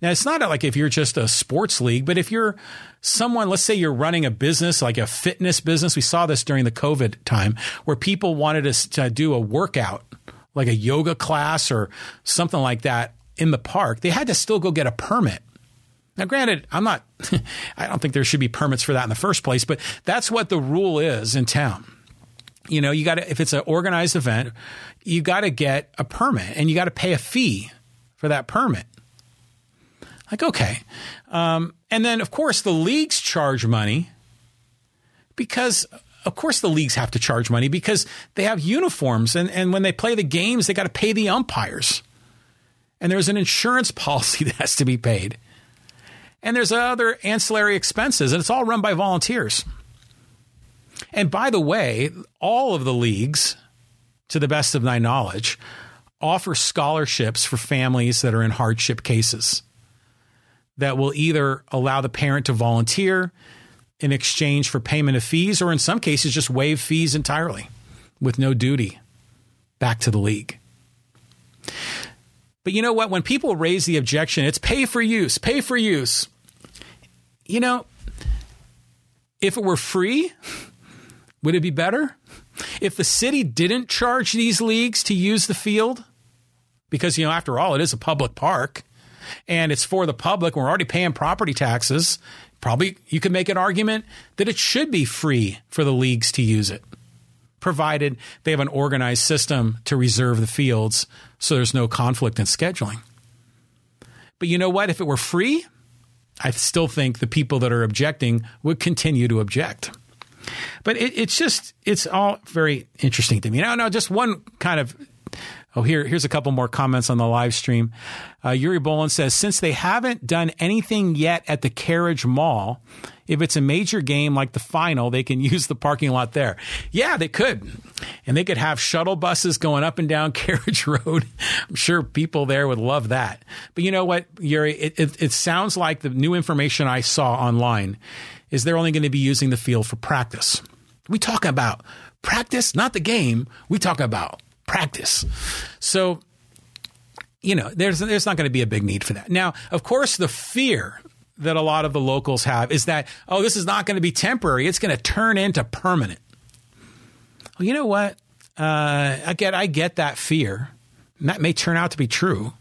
Now, it's not like if you're just a sports league, but if you're someone, let's say you're running a business, like a fitness business. We saw this during the COVID time where people wanted us to do a workout, like a yoga class or something like that in the park. They had to still go get a permit. Now, granted, I'm not, I don't think there should be permits for that in the first place, but that's what the rule is in town. You know, you got to, if it's an organized event, you got to get a permit and you got to pay a fee for that permit. Like, okay. Um, and then, of course, the leagues charge money because, of course, the leagues have to charge money because they have uniforms. And, and when they play the games, they got to pay the umpires. And there's an insurance policy that has to be paid. And there's other ancillary expenses, and it's all run by volunteers. And by the way, all of the leagues, to the best of my knowledge, offer scholarships for families that are in hardship cases that will either allow the parent to volunteer in exchange for payment of fees, or in some cases, just waive fees entirely with no duty back to the league. But you know what? When people raise the objection, it's pay for use, pay for use. You know, if it were free, would it be better? If the city didn't charge these leagues to use the field, because, you know, after all, it is a public park and it's for the public. We're already paying property taxes. Probably you could make an argument that it should be free for the leagues to use it, provided they have an organized system to reserve the fields so there's no conflict in scheduling. But you know what? If it were free, I still think the people that are objecting would continue to object. But it, it's just, it's all very interesting to me. Now, now, just one kind of Oh, here, here's a couple more comments on the live stream. Uh, Yuri Bolin says, since they haven't done anything yet at the Carriage Mall, if it's a major game like the final, they can use the parking lot there. Yeah, they could. And they could have shuttle buses going up and down Carriage Road. I'm sure people there would love that. But you know what, Yuri? It, it, it sounds like the new information I saw online is they're only going to be using the field for practice. We talk about practice, not the game. We talk about practice. So, you know, there's there's not going to be a big need for that. Now, of course, the fear that a lot of the locals have is that oh, this is not going to be temporary; it's going to turn into permanent. Well, you know what? Uh, I get I get that fear. And that may turn out to be true.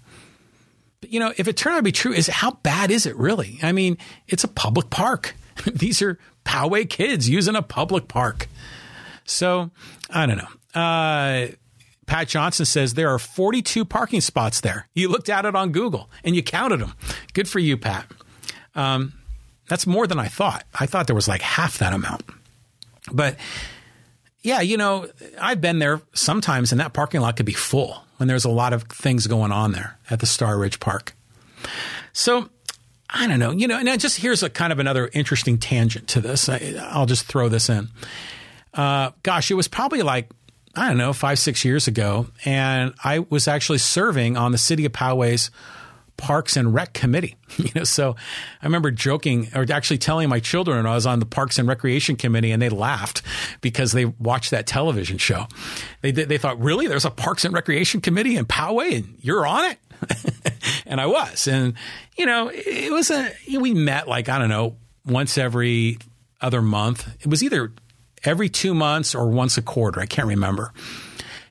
But you know, if it turned out to be true, is how bad is it really? I mean, it's a public park. These are Poway kids using a public park. So I don't know. Uh, Pat Johnson says there are 42 parking spots there. You looked at it on Google and you counted them. Good for you, Pat. Um, that's more than I thought. I thought there was like half that amount. But yeah, you know, I've been there sometimes and that parking lot could be full when there's a lot of things going on there at the Star Ridge Park. So I don't know, you know, and just here's a kind of another interesting tangent to this. I, will just throw this in. Uh, gosh, it was probably like I don't know, five, six years ago. And I was actually serving on the city of Poway's Parks and Rec Committee. You know, so I remember joking or actually telling my children I was on the Parks and Recreation Committee, and they laughed because they watched that television show. They they thought, really, there's a Parks and Recreation Committee in Poway, and you're on it. and I was, and you know, it was a we met like I don't know once every other month. It was either every two months or once a quarter. I can't remember.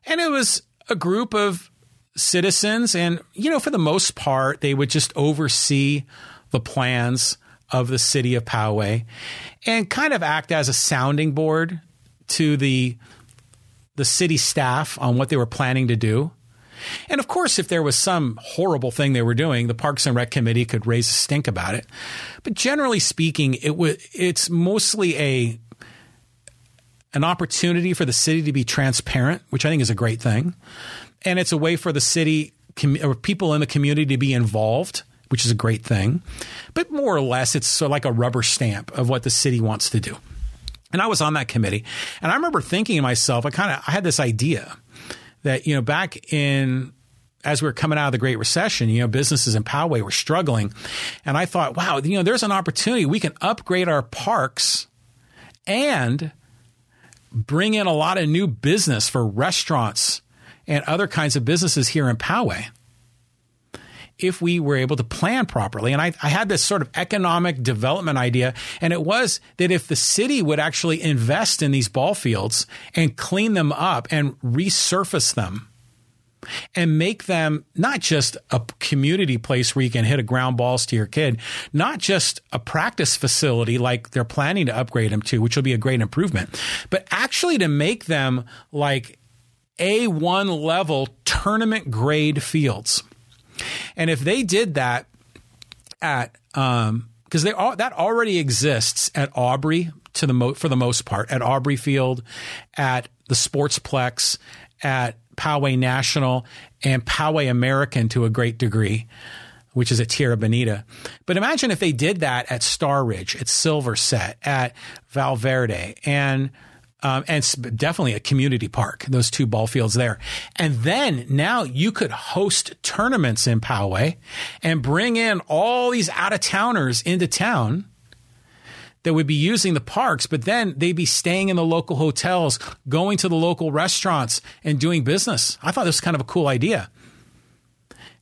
And it was a group of citizens. And, you know, for the most part, they would just oversee the plans of the city of Poway and kind of act as a sounding board to the the city staff on what they were planning to do. And of course, if there was some horrible thing they were doing, the Parks and Rec Committee could raise a stink about it. But generally speaking, it was it's mostly a an opportunity for the city to be transparent, which I think is a great thing. And it's a way for the city or people in the community to be involved, which is a great thing. But more or less, it's sort of like a rubber stamp of what the city wants to do. And I was on that committee, and I remember thinking to myself, I kind of I had this idea that you know back in as we were coming out of the Great Recession, you know, businesses in Poway were struggling, and I thought, wow, you know, there's an opportunity we can upgrade our parks and bring in a lot of new business for restaurants and other kinds of businesses here in Poway if we were able to plan properly. And I, I, had this sort of economic development idea, and it was that if the city would actually invest in these ball fields and clean them up and resurface them and make them not just a community place where you can hit a ground balls to your kid, not just a practice facility like they're planning to upgrade them to, which will be a great improvement, but actually to make them like A1 level tournament grade fields. And if they did that at, um, because they all, that already exists at Aubrey to the mo- for the most part at Aubrey Field, at the Sportsplex, at Poway National and Poway American to a great degree, which is at Tierra Bonita. But imagine if they did that at Star Ridge, at Silverset, at Valverde, and um, and definitely a community park, those two ball fields there. And then now you could host tournaments in Poway and bring in all these out of towners into town that would be using the parks, but then they'd be staying in the local hotels, going to the local restaurants, and doing business. I thought this was kind of a cool idea.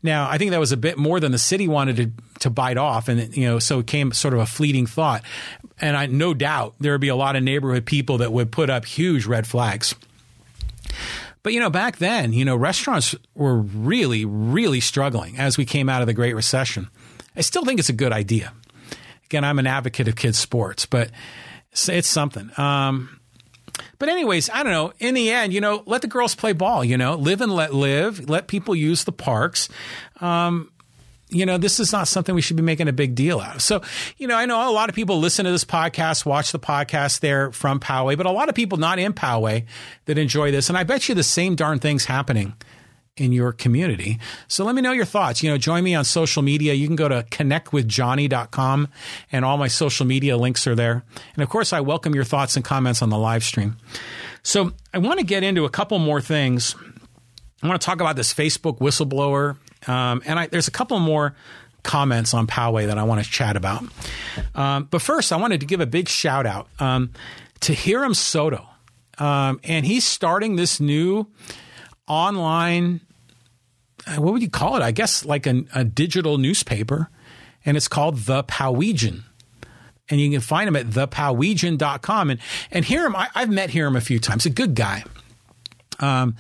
Now, I think that was a bit more than the city wanted to, to bite off, and you know, so it came sort of a fleeting thought. And I no doubt there would be a lot of neighborhood people that would put up huge red flags. But you know, back then, you know, restaurants were really, really struggling as we came out of the Great Recession. I still think it's a good idea. Again, I'm an advocate of kids' sports, but it's, it's something. Um, but anyways, I don't know. In the end, you know, let the girls play ball. You know, live and let live. Let people use the parks. Um, you know, this is not something we should be making a big deal out of. So, you know, I know a lot of people listen to this podcast, watch the podcast there from Poway, but a lot of people not in Poway that enjoy this. And I bet you the same darn thing's happening in your community. So let me know your thoughts. You know, join me on social media. You can go to connectwithjohnny.com and all my social media links are there. And of course, I welcome your thoughts and comments on the live stream. So I want to get into a couple more things. I want to talk about this Facebook whistleblower. Um, and I, there's a couple more comments on Poway that I want to chat about. Um, but first, I wanted to give a big shout out um, to Hiram Soto. Um, and he's starting this new online what would you call it? I guess like a, a digital newspaper, and it's called The Powegian. And you can find him at thepowegian.com. And, and Hiram, I, have met Hiram a few times, a good guy. Um,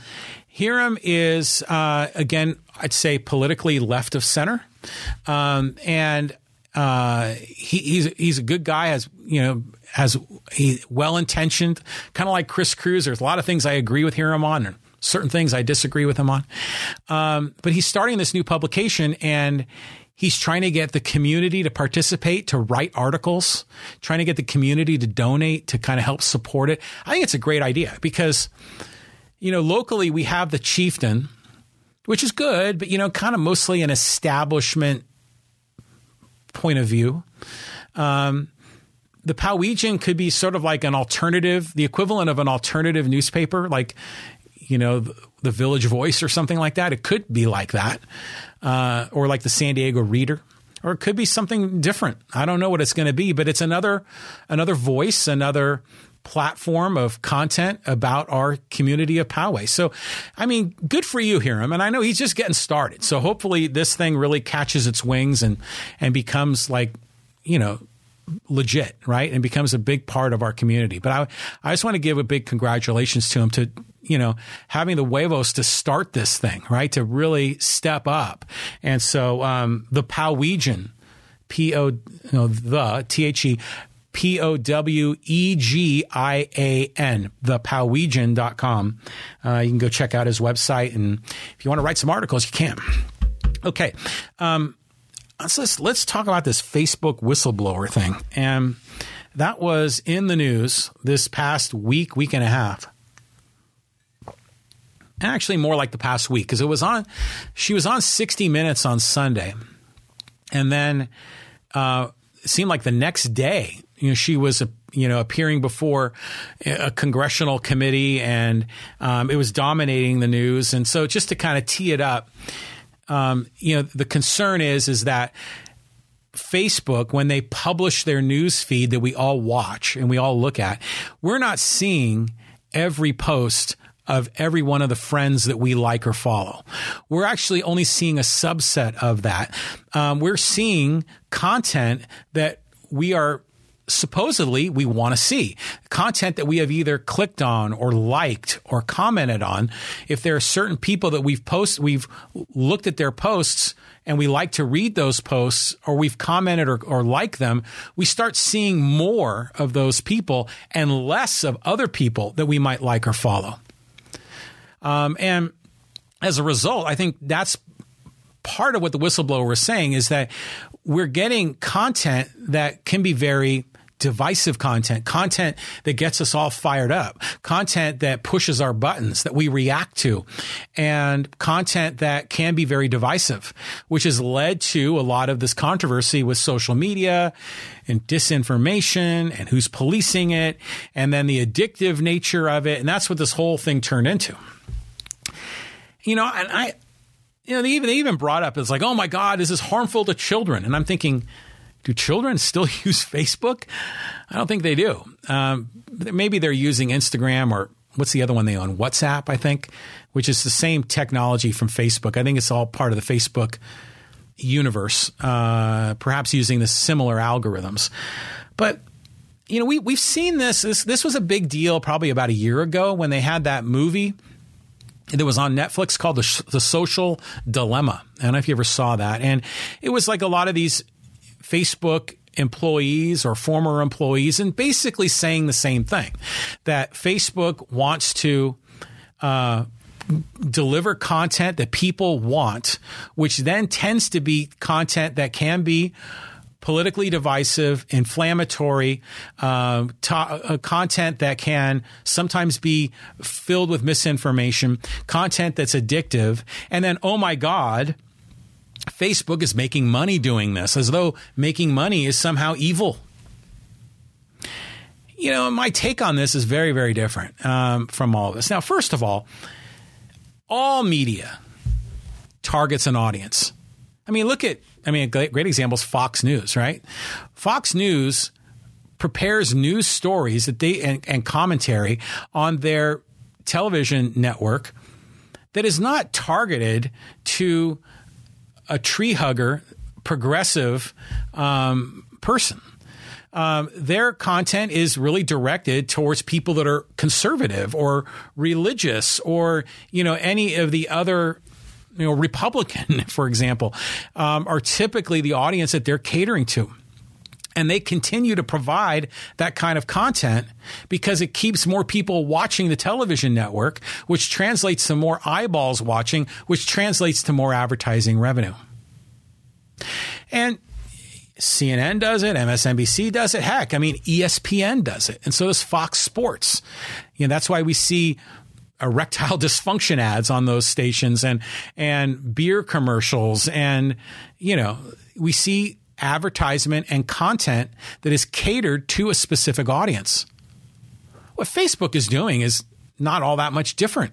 Hiram is, uh, again, I'd say politically left of center. Um, and uh, he, he's, he's a good guy, has, you know, has he well intentioned, kind of like Chris Cruz. There's a lot of things I agree with Hiram on certain things I disagree with him on. Um, but he's starting this new publication and he's trying to get the community to participate, to write articles, trying to get the community to donate, to kind of help support it. I think it's a great idea because, you know, locally we have the chieftain, which is good, but, you know, kind of mostly an establishment point of view. Um, the Powegian could be sort of like an alternative, the equivalent of an alternative newspaper. Like you know, the, the Village Voice or something like that. It could be like that, uh, or like the San Diego Reader, or it could be something different. I don't know what it's going to be, but it's another another voice, another platform of content about our community of Poway. So, I mean, good for you, Hiram. And I know he's just getting started. So hopefully this thing really catches its wings and and becomes like, you know, legit, right? And becomes a big part of our community. But I, I just want to give a big congratulations to him to, you know, having the huevos to start this thing, right? To really step up. And so, um, the Powegian, P O, know, the T H E, P O W E G I A N, thepowegian.com. Uh, you can go check out his website. And if you want to write some articles, you can. Okay. Um, let's let's talk about this Facebook whistleblower thing. And that was in the news this past week, week and a half. Actually, more like the past week because it was on. She was on 60 Minutes on Sunday, and then uh, it seemed like the next day, you know, she was a you know appearing before a congressional committee, and um, it was dominating the news. And so, just to kind of tee it up, um, you know, the concern is is that Facebook, when they publish their news feed that we all watch and we all look at, we're not seeing every post of every one of the friends that we like or follow. We're actually only seeing a subset of that. Um, we're seeing content that we are supposedly we want to see content that we have either clicked on or liked or commented on. If there are certain people that we've post, we've looked at their posts and we like to read those posts or we've commented or, or like them, we start seeing more of those people and less of other people that we might like or follow. Um, and as a result, I think that's part of what the whistleblower was saying is that we're getting content that can be very divisive content, content that gets us all fired up, content that pushes our buttons that we react to, and content that can be very divisive, which has led to a lot of this controversy with social media and disinformation and who's policing it, and then the addictive nature of it. And that's what this whole thing turned into. You know, and I, you know, they even, they even brought up, it's like, oh my God, is this is harmful to children. And I'm thinking, do children still use Facebook? I don't think they do. Um, maybe they're using Instagram or what's the other one they own? WhatsApp, I think, which is the same technology from Facebook. I think it's all part of the Facebook universe, uh, perhaps using the similar algorithms. But you know, we we've seen this. This this was a big deal probably about a year ago when they had that movie that was on Netflix called the, the Social Dilemma. I don't know if you ever saw that, and it was like a lot of these Facebook employees or former employees and basically saying the same thing that Facebook wants to uh, deliver content that people want, which then tends to be content that can be politically divisive, inflammatory, uh, uh, content that can sometimes be filled with misinformation, content that's addictive, and then, oh my God, Facebook is making money doing this, as though making money is somehow evil. You know, my take on this is very, very different um, from all of this. Now, first of all, all media targets an audience. I mean, look at, I mean, a great, great example is Fox News, right? Fox News prepares news stories that they and, and commentary on their television network that is not targeted to a tree hugger, progressive um, person. Um, their content is really directed towards people that are conservative or religious or you know any of the other you know Republican, for example, um, are typically the audience that they're catering to. And they continue to provide that kind of content because it keeps more people watching the television network, which translates to more eyeballs watching, which translates to more advertising revenue. And CNN does it, MSNBC does it. Heck, I mean, ESPN does it. And so does Fox Sports. You know, that's why we see erectile dysfunction ads on those stations and, and beer commercials. And, you know, we see advertisement and content that is catered to a specific audience. What Facebook is doing is not all that much different.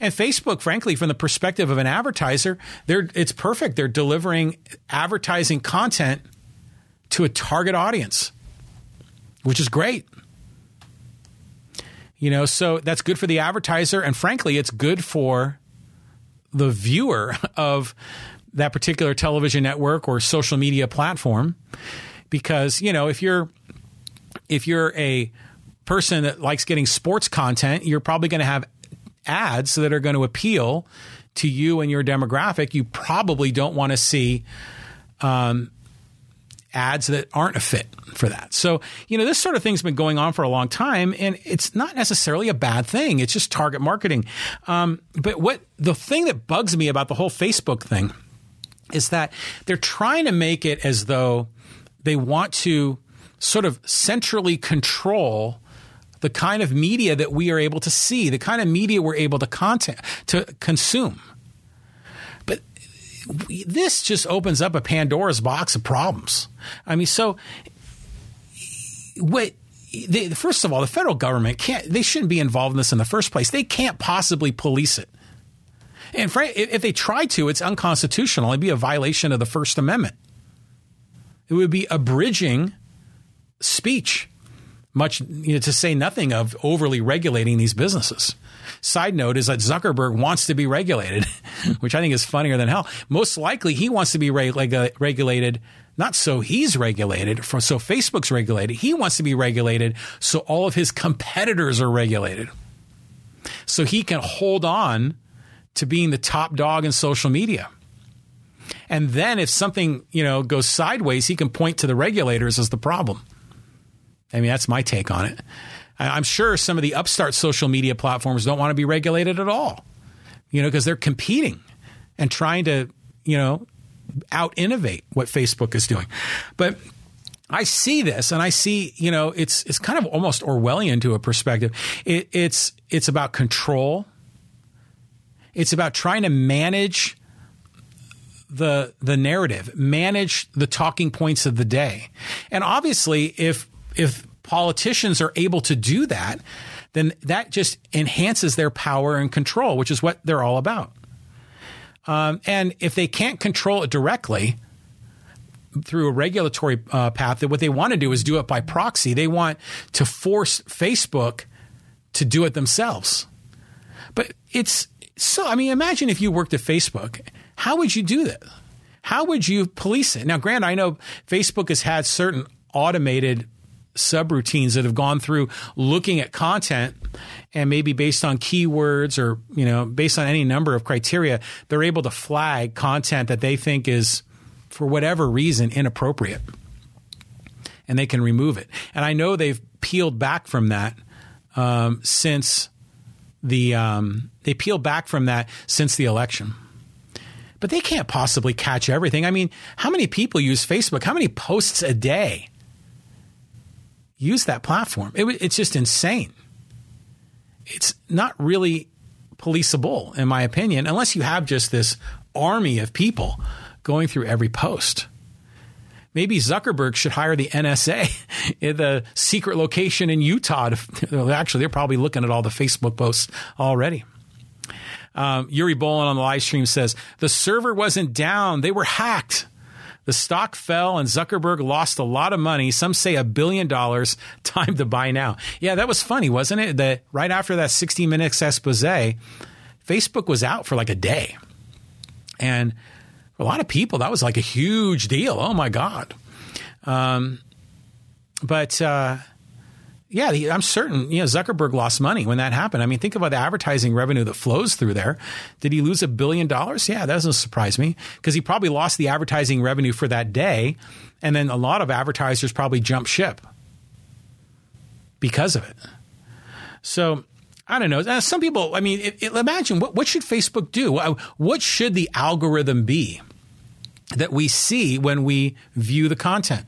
And Facebook, frankly, from the perspective of an advertiser, it's perfect. They're delivering advertising content to a target audience, which is great. You know, so that's good for the advertiser. And frankly, it's good for the viewer of that particular television network or social media platform. Because, you know, if you're, if you're a person that likes getting sports content, you're probably going to have ads that are going to appeal to you and your demographic, you probably don't want to see um, ads that aren't a fit for that. So, you know, this sort of thing's been going on for a long time, and it's not necessarily a bad thing. It's just target marketing. Um, but what the thing that bugs me about the whole Facebook thing is that they're trying to make it as though they want to sort of centrally control the kind of media that we are able to see, the kind of media we're able to content to consume. This just opens up a Pandora's box of problems. I mean, so what? They, first of all, the federal government can't. They shouldn't be involved in this in the first place. They can't possibly police it. And if they try to, it's unconstitutional. It'd be a violation of the First Amendment. It would be abridging speech much you know, to say nothing of overly regulating these businesses. Side note is that Zuckerberg wants to be regulated, which I think is funnier than hell. Most likely, he wants to be regulated not so he's regulated, for, so Facebook's regulated. He wants to be regulated so all of his competitors are regulated. So he can hold on to being the top dog in social media. And then if something, you know, goes sideways, he can point to the regulators as the problem. I mean, that's my take on it. I'm sure some of the upstart social media platforms don't want to be regulated at all, you know, because they're competing and trying to, you know, out innovate what Facebook is doing. But I see this and I see, you know, it's it's kind of almost Orwellian to a perspective. It, it's it's about control. It's about trying to manage the the narrative, manage the talking points of the day. And obviously if if politicians are able to do that, then that just enhances their power and control, which is what they're all about. Um, and if they can't control it directly through a regulatory uh, path, that what they want to do is do it by proxy. They want to force Facebook to do it themselves. But it's so, I mean, imagine if you worked at Facebook. How would you do that? How would you police it? Now, Grant, I know Facebook has had certain automated subroutines that have gone through looking at content and maybe based on keywords or you know based on any number of criteria they're able to flag content that they think is for whatever reason inappropriate. And they can remove it. And i know they've peeled back from that um, since the um, they peeled back from that since the election. But they can't possibly catch everything. I mean how many people use facebook? How many posts a day use that platform. It, it's just insane. It's not really policeable, in my opinion, unless you have just this army of people going through every post. Maybe Zuckerberg should hire the NSA in the secret location in Utah. To, actually, they're probably looking at all the Facebook posts already. Um, Yuri Bolin on the live stream says the server wasn't down; they were hacked. The stock fell and Zuckerberg lost a lot of money. Some say a billion dollars. Time to buy now. Yeah, that was funny, wasn't it? That right after that 60 minutes expose, Facebook was out for like a day. And for a lot of people, that was like a huge deal. Oh my God. Um, but, uh, yeah, I'm certain. You know, Zuckerberg lost money when that happened. I mean, think about the advertising revenue that flows through there. Did he lose a billion dollars? Yeah, that doesn't surprise me because he probably lost the advertising revenue for that day, and then a lot of advertisers probably jumped ship because of it. So I don't know. Some people, I mean, it, it, imagine what, what should Facebook do? What should the algorithm be that we see when we view the content?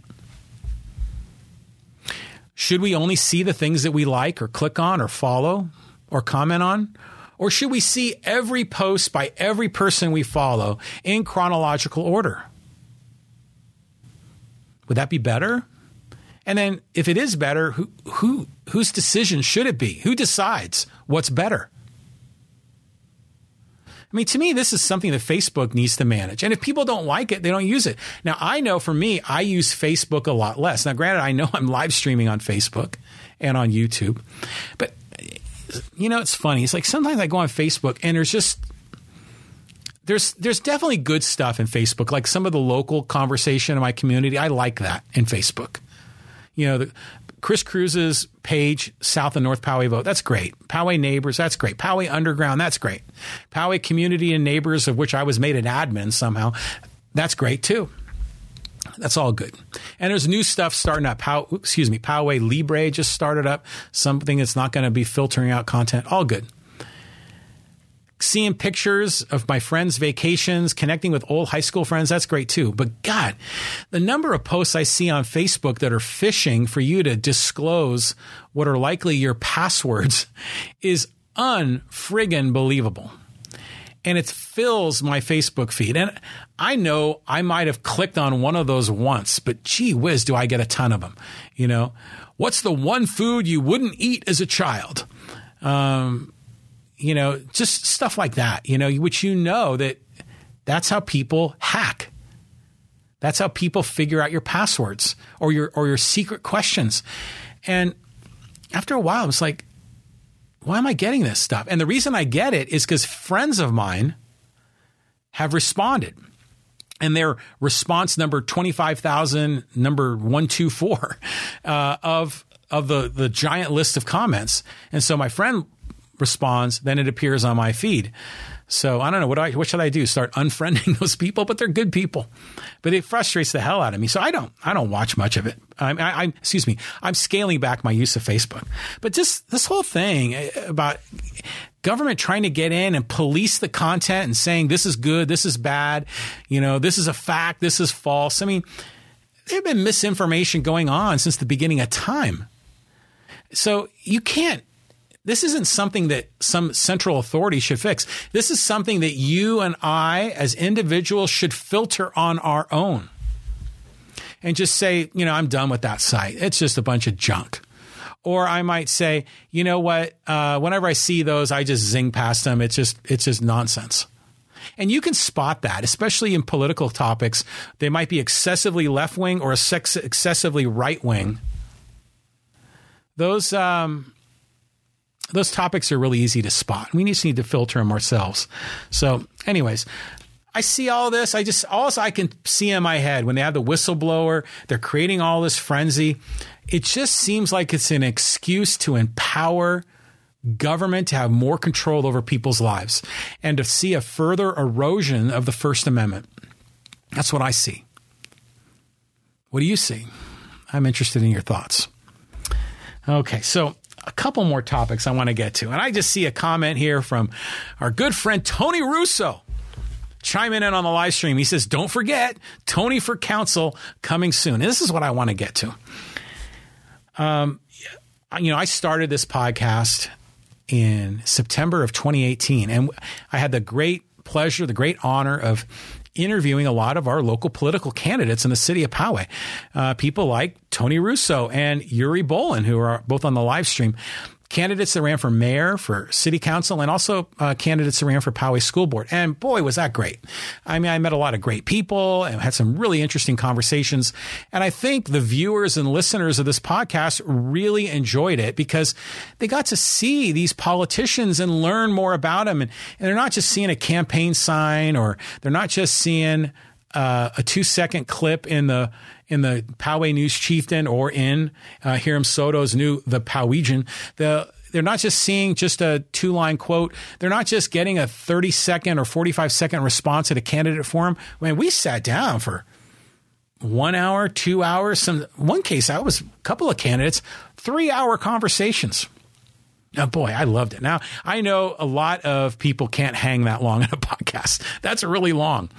Should we only see the things that we like or click on or follow or comment on? Or should we see every post by every person we follow in chronological order? Would that be better? And then if it is better, who, who, whose decision should it be? Who decides what's better? I mean, to me, this is something that Facebook needs to manage. And if people don't like it, they don't use it. Now, I know for me, I use Facebook a lot less. Now, granted, I know I'm live streaming on Facebook and on YouTube, but you know, it's funny. It's like sometimes I go on Facebook and there's just there's there's definitely good stuff in Facebook, like some of the local conversation in my community. I like that in Facebook. You know, the, Chris Cruz's page, South and North Poway Vote, that's great. Poway Neighbors, that's great. Poway Underground, that's great. Poway Community and Neighbors, of which I was made an admin somehow, that's great too. That's all good. And there's new stuff starting up. Pow, excuse me, Poway Libre just started up. Something that's not going to be filtering out content. All good seeing pictures of my friends' vacations, connecting with old high school friends, that's great too. But God, the number of posts I see on Facebook that are fishing for you to disclose what are likely your passwords is unfriggin' believable. And it fills my Facebook feed. And I know I might have clicked on one of those once, but gee whiz, do I get a ton of them. You know, what's the one food you wouldn't eat as a child? Um, you know, just stuff like that, you know, which you know that that's how people hack. That's how people figure out your passwords or your or your secret questions. And after a while, I was like, why am I getting this stuff? And the reason I get it is because friends of mine have responded. And their response number 25,000, number 124 uh, of, of the, the giant list of comments. And so my friend responds, then it appears on my feed. So I don't know what do I what should I do? Start unfriending those people, but they're good people. But it frustrates the hell out of me. So I don't I don't watch much of it. I'm, I, am excuse me. I'm scaling back my use of Facebook. But just this whole thing eh, about government trying to get in and police the content and saying this is good, this is bad, you know, this is a fact, this is false. I mean, there's been misinformation going on since the beginning of time. So you can't this isn't something that some central authority should fix. This is something that you and I, as individuals, should filter on our own and just say, you know, I'm done with that site. It's just a bunch of junk. Or I might say, you know what? Uh, whenever I see those, I just zing past them. It's just, it's just nonsense. And you can spot that, especially in political topics. They might be excessively left wing or excessively right wing. Those, um, those topics are really easy to spot. We just need to filter them ourselves. So, anyways, I see all this. I just all I can see in my head when they have the whistleblower, they're creating all this frenzy. It just seems like it's an excuse to empower government to have more control over people's lives and to see a further erosion of the First Amendment. That's what I see. What do you see? I'm interested in your thoughts. Okay, so a couple more topics I want to get to. And I just see a comment here from our good friend Tony Russo chiming in on the live stream. He says, Don't forget, Tony for Council coming soon. And this is what I want to get to. Um, you know, I started this podcast in September of 2018, and I had the great pleasure, the great honor of interviewing a lot of our local political candidates in the city of Poway. Uh, people like Tony Russo and Yuri Bolin, who are both on the live stream candidates that ran for mayor, for city council, and also uh, candidates that ran for Poway School Board. And boy, was that great. I mean, I met a lot of great people and had some really interesting conversations. And I think the viewers and listeners of this podcast really enjoyed it because they got to see these politicians and learn more about them. And, and they're not just seeing a campaign sign or they're not just seeing uh, a two second clip in the in the Poway News Chieftain or in uh, Hiram Soto's new The Powegian. The they're not just seeing just a two line quote. They're not just getting a 30 second or 45 second response at a candidate forum. I mean, we sat down for one hour, two hours. Some one case, I was a couple of candidates, three hour conversations. Oh boy, I loved it. Now I know a lot of people can't hang that long in a podcast. That's really long.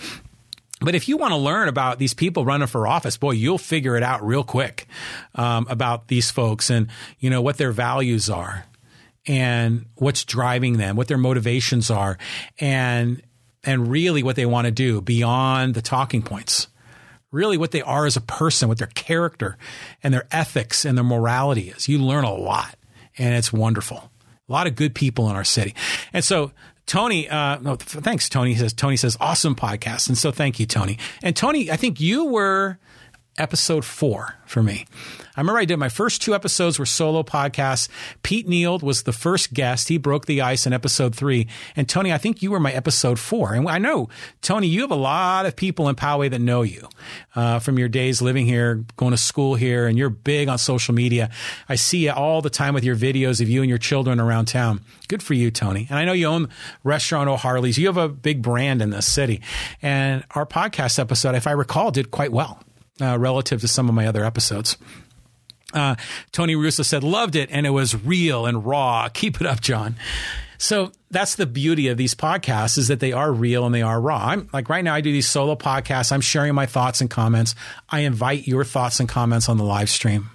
But if you want to learn about these people running for office, boy, you'll figure it out real quick um, about these folks and you know what their values are and what's driving them, what their motivations are, and and really what they want to do beyond the talking points. Really, what they are as a person, what their character and their ethics and their morality is. You learn a lot, and it's wonderful. A lot of good people in our city, and so Tony, uh, no, thanks, Tony says, Tony says, awesome podcast. And so thank you, Tony. And Tony, I think you were episode four for me. I remember I did my first two episodes were solo podcasts. Pete Neild was the first guest. He broke the ice in episode three. And Tony, I think you were my episode four. And I know, Tony, you have a lot of people in Poway that know you uh, from your days living here, going to school here, and you're big on social media. I see you all the time with your videos of you and your children around town. Good for you, Tony. And I know you own restaurant O'Harley's. You have a big brand in this city. And our podcast episode, if I recall, did quite well. Uh, relative to some of my other episodes. Uh, Tony Russo said, loved it, and it was real and raw. Keep it up, John. So that's the beauty of these podcasts is that they are real and they are raw. I'm like right now, I do these solo podcasts. I'm sharing my thoughts and comments. I invite your thoughts and comments on the live stream.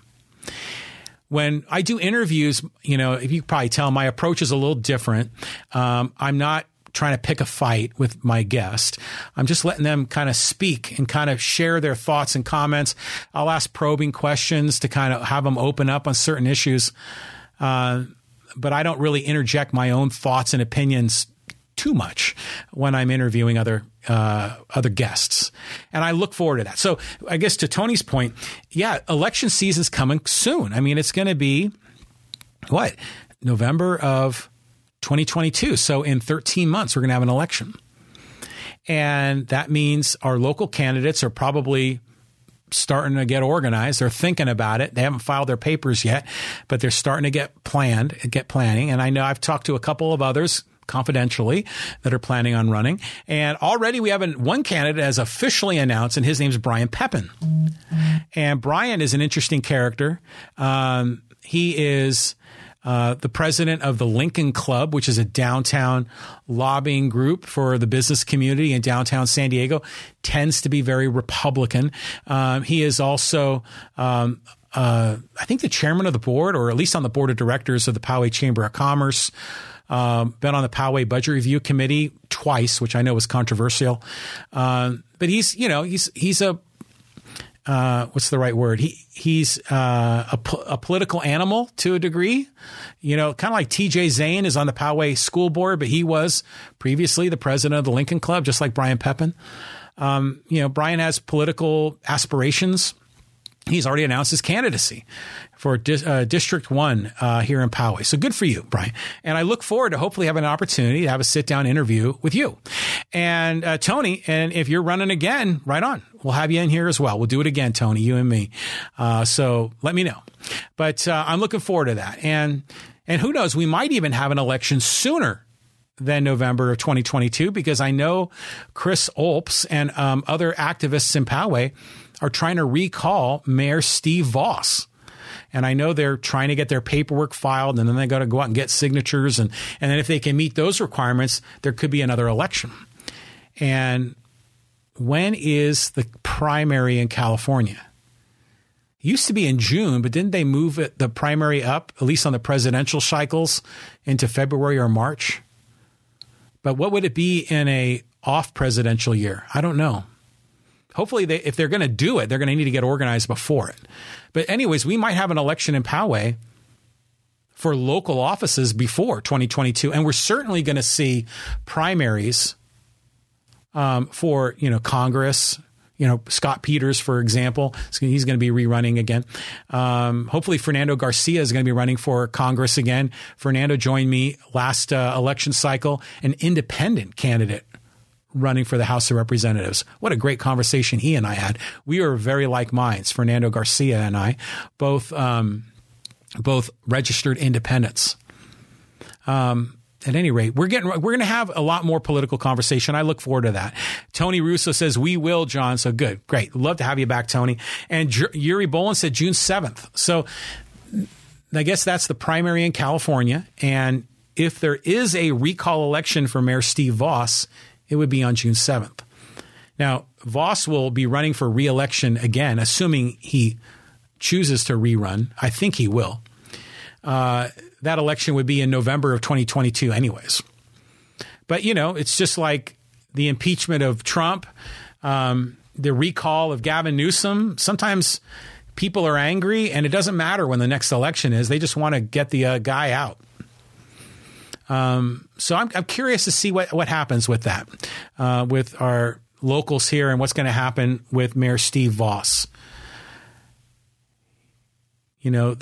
When I do interviews, you know, if you probably tell, my approach is a little different. Um, I'm not trying to pick a fight with my guest. I'm just letting them kind of speak and kind of share their thoughts and comments. I'll ask probing questions to kind of have them open up on certain issues. Uh, but I don't really interject my own thoughts and opinions too much when I'm interviewing other uh, other guests, and I look forward to that. So I guess to Tony's point, yeah, election season's coming soon. I mean, it's going to be what? November of 2022. So in 13 months, we're going to have an election. And that means our local candidates are probably starting to get organized. They're thinking about it. They haven't filed their papers yet, but they're starting to get planned, get planning. And I know I've talked to a couple of others confidentially that are planning on running. And already we have one candidate has officially announced, and his name is Brian Pepin. And Brian is an interesting character. Um, he is uh, the president of the Lincoln Club, which is a downtown lobbying group for the business community in downtown San Diego, tends to be very Republican. Um, he is also, um, uh, I think, the chairman of the board, or at least on the board of directors of the Poway Chamber of Commerce. Um, been on the Poway Budget Review Committee twice, which I know was controversial. Um, but he's, you know, he's he's a uh, what's the right word? He he's uh, a, po- a, political animal to a degree. You know, kind of like T.J. Zane is on the Poway School Board, but he was previously the president of the Lincoln Club, just like Brian Pepin. Um, you know, Brian has political aspirations. He's already announced his candidacy for Di- uh, District 1 uh, here in Poway. So good for you, Brian. And I look forward to hopefully having an opportunity to have a sit down interview with you. And uh, Tony, and if you're running again, right on. We'll have you in here as well. We'll do it again, Tony, you and me. Uh, so let me know. But uh, I'm looking forward to that. And and who knows, we might even have an election sooner than November of 2022 because I know Chris Olps and um, other activists in Poway are trying to recall Mayor Steve Vaus. And I know they're trying to get their paperwork filed and then they got to go out and get signatures. And, and then if they can meet those requirements, there could be another election. And when is the primary in California? It used to be in June, but didn't they move it, the primary up, at least on the presidential cycles, into February or March? But what would it be in a off presidential year? I don't know. Hopefully, they, if they're going to do it, they're going to need to get organized before it. But, anyways, we might have an election in Poway for local offices before 2022. And we're certainly going to see primaries um, for, you know, Congress. You know, Scott Peters, for example, he's going to be rerunning again. Um, hopefully, Fernando Garcia is going to be running for Congress again. Fernando joined me last uh, election cycle, an independent candidate running for the House of Representatives. What a great conversation he and I had. We are very like minds, Fernando Garcia and I, both um, both registered independents. Um, at any rate, we're getting we're going to have a lot more political conversation. I look forward to that. Tony Russo says we will, John. So good, great, love to have you back, Tony. And J- Yuri Bolin said June seventh. So I guess that's the primary in California. And if there is a recall election for Mayor Steve Vaus, it would be on June 7th. Now, Vaus will be running for reelection again, assuming he chooses to rerun. I think he will. Uh, that election would be in November of 2022, anyways. But, you know, it's just like the impeachment of Trump, um, the recall of Gavin Newsom. Sometimes people are angry, and it doesn't matter when the next election is. They just want to get the uh, guy out. Um, so I'm, I'm, curious to see what, what happens with that, uh, with our locals here and what's going to happen with Mayor Steve Vaus. You know,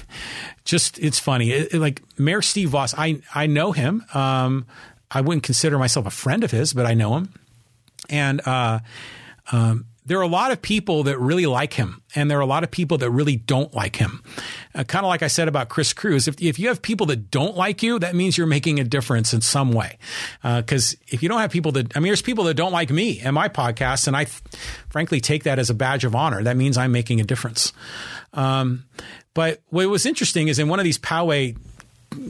just it's funny. It, it, like Mayor Steve Vaus, I I know him. Um, I wouldn't consider myself a friend of his, but I know him, and uh, um, there are a lot of people that really like him, and there are a lot of people that really don't like him. Uh, kind of like I said about Chris Cruz, if, if you have people that don't like you, that means you're making a difference in some way. Because uh, if you don't have people that, I mean, there's people that don't like me and my podcast, and I th- frankly take that as a badge of honor. That means I'm making a difference. Um, but what was interesting is in one of these Poway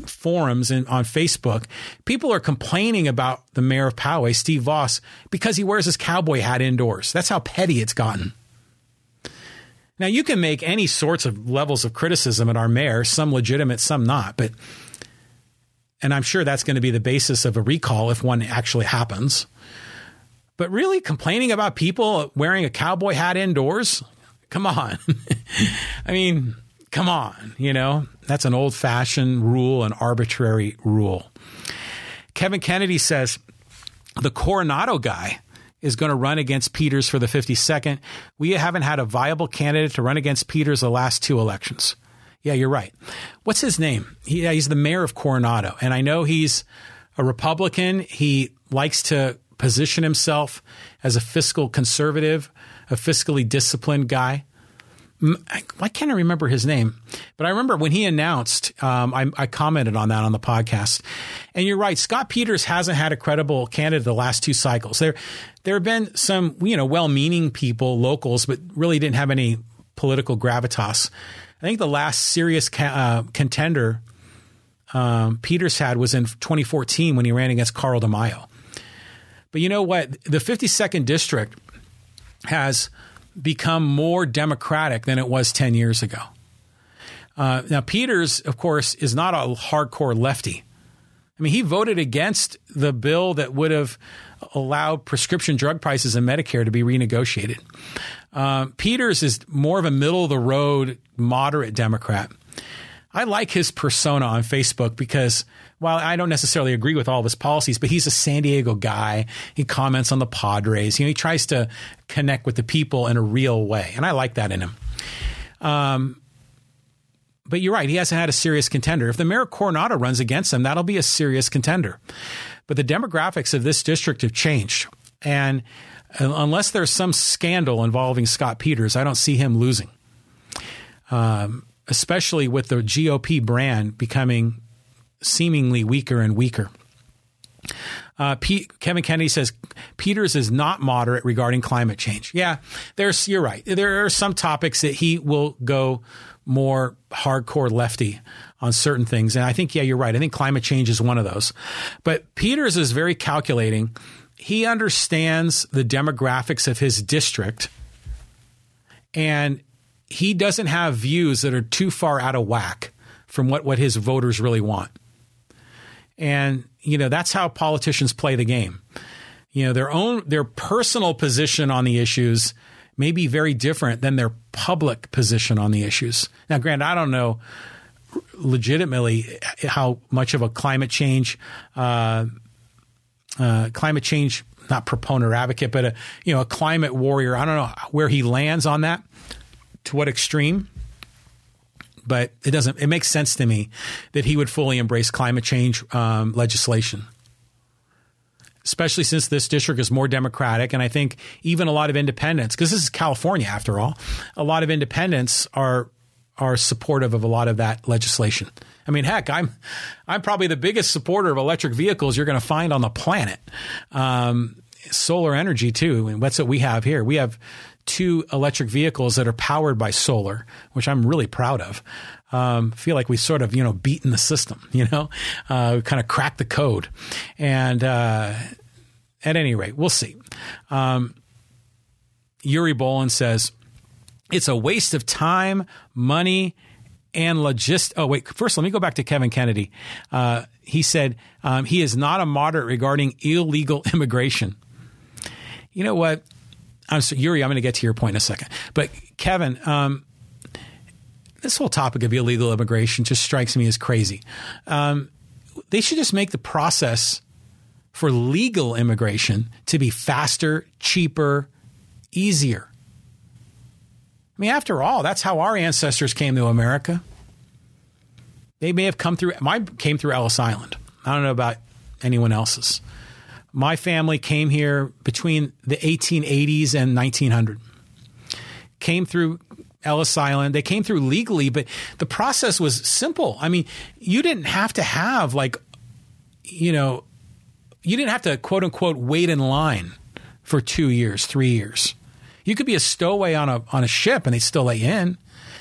forums and on Facebook, people are complaining about the mayor of Poway, Steve Vaus, because he wears his cowboy hat indoors. That's how petty it's gotten. Now, you can make any sorts of levels of criticism at our mayor, some legitimate, some not, but and I'm sure that's going to be the basis of a recall if one actually happens. But really, complaining about people wearing a cowboy hat indoors? Come on. I mean, come on, you know, that's an old fashioned rule, an arbitrary rule. Kevin Kennedy says the Coronado guy is going to run against Peters for the 52nd. We haven't had a viable candidate to run against Peters the last two elections. Yeah, you're right. What's his name? He, yeah, he's the mayor of Coronado. And I know he's a Republican. He likes to position himself as a fiscal conservative, a fiscally disciplined guy. Why can't I remember his name? But I remember when he announced, um, I, I, commented on that on the podcast. And you're right, Scott Peters hasn't had a credible candidate the last two cycles. There, there have been some, you know, well-meaning people, locals, but really didn't have any political gravitas. I think the last serious ca- uh, contender um, Peters had was in 2014 when he ran against Carl DeMaio. But you know what? The 52nd district has become more democratic than it was 10 years ago. Uh, now, Peters, of course, is not a hardcore lefty. I mean, he voted against the bill that would have allowed prescription drug prices in Medicare to be renegotiated. Uh, Peters is more of a middle of the road, moderate Democrat. I like his persona on Facebook because while I don't necessarily agree with all of his policies, but he's a San Diego guy. He comments on the Padres. You know, he tries to connect with the people in a real way, and I like that in him. Um, but you're right; he hasn't had a serious contender. If the mayor of Coronado runs against him, that'll be a serious contender. But the demographics of this district have changed, and unless there's some scandal involving Scott Peters, I don't see him losing. Um, especially with the GOP brand becoming seemingly weaker and weaker. Uh, Pete, Kevin Kennedy says Peters is not moderate regarding climate change. Yeah, there's you're right. There are some topics that he will go more hardcore lefty on certain things, and I think yeah, you're right. I think climate change is one of those. But Peters is very calculating. He understands the demographics of his district, and he doesn't have views that are too far out of whack from what, what his voters really want. And, you know, that's how politicians play the game. You know, their own, their personal position on the issues may be very different than their public position on the issues. Now, Grant, I don't know legitimately how much of a climate change, uh, uh, climate change, not proponent or advocate, but a, you know, a climate warrior. I don't know where he lands on that to what extreme but it doesn't. It makes sense to me that he would fully embrace climate change um, legislation, especially since this district is more democratic, and I think even a lot of independents, because this is California after all, a lot of independents are are supportive of a lot of that legislation. I mean, heck, I'm I'm probably the biggest supporter of electric vehicles you're going to find on the planet. Um, solar energy too, what's what we have here. We have two electric vehicles that are powered by solar, which I'm really proud of. Um, feel like we sort of, you know, beaten the system, you know, uh, kind of cracked the code. And uh, at any rate, we'll see. Um, Yuri Bolin says, it's a waste of time, money, and logist. Oh, wait. First, let me go back to Kevin Kennedy. Uh, he said um, he is not a moderate regarding illegal immigration. You know what? I'm so, Yuri, I'm going to get to your point in a second. But Kevin, um, this whole topic of illegal immigration just strikes me as crazy. Um, they should just make the process for legal immigration to be faster, cheaper, easier. I mean, after all, that's how our ancestors came to America. They may have come through, mine came through Ellis Island. I don't know about anyone else's. My family came here between the 1880s and 1900. Came through Ellis Island. They came through legally, but the process was simple. I mean, you didn't have to have like, you know, you didn't have to quote unquote wait in line for two years, three years. You could be a stowaway on a on a ship and they still let you in.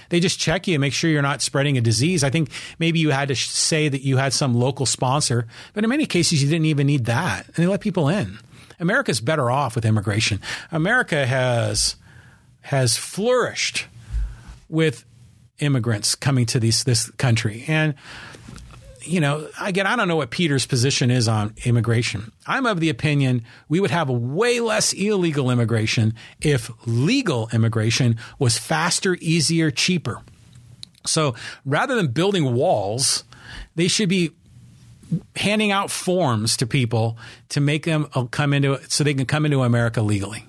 They just check you and make sure you're not spreading a disease. I think maybe you had to sh- say that you had some local sponsor, but in many cases you didn't even need that, and they let people in. America's better off with immigration. America has has flourished with immigrants coming to these this country, and you know, again, I don't know what Peter's position is on immigration. I'm of the opinion we would have way less illegal immigration if legal immigration was faster, easier, cheaper. So rather than building walls, they should be handing out forms to people to make them uh, come into so they can come into America legally.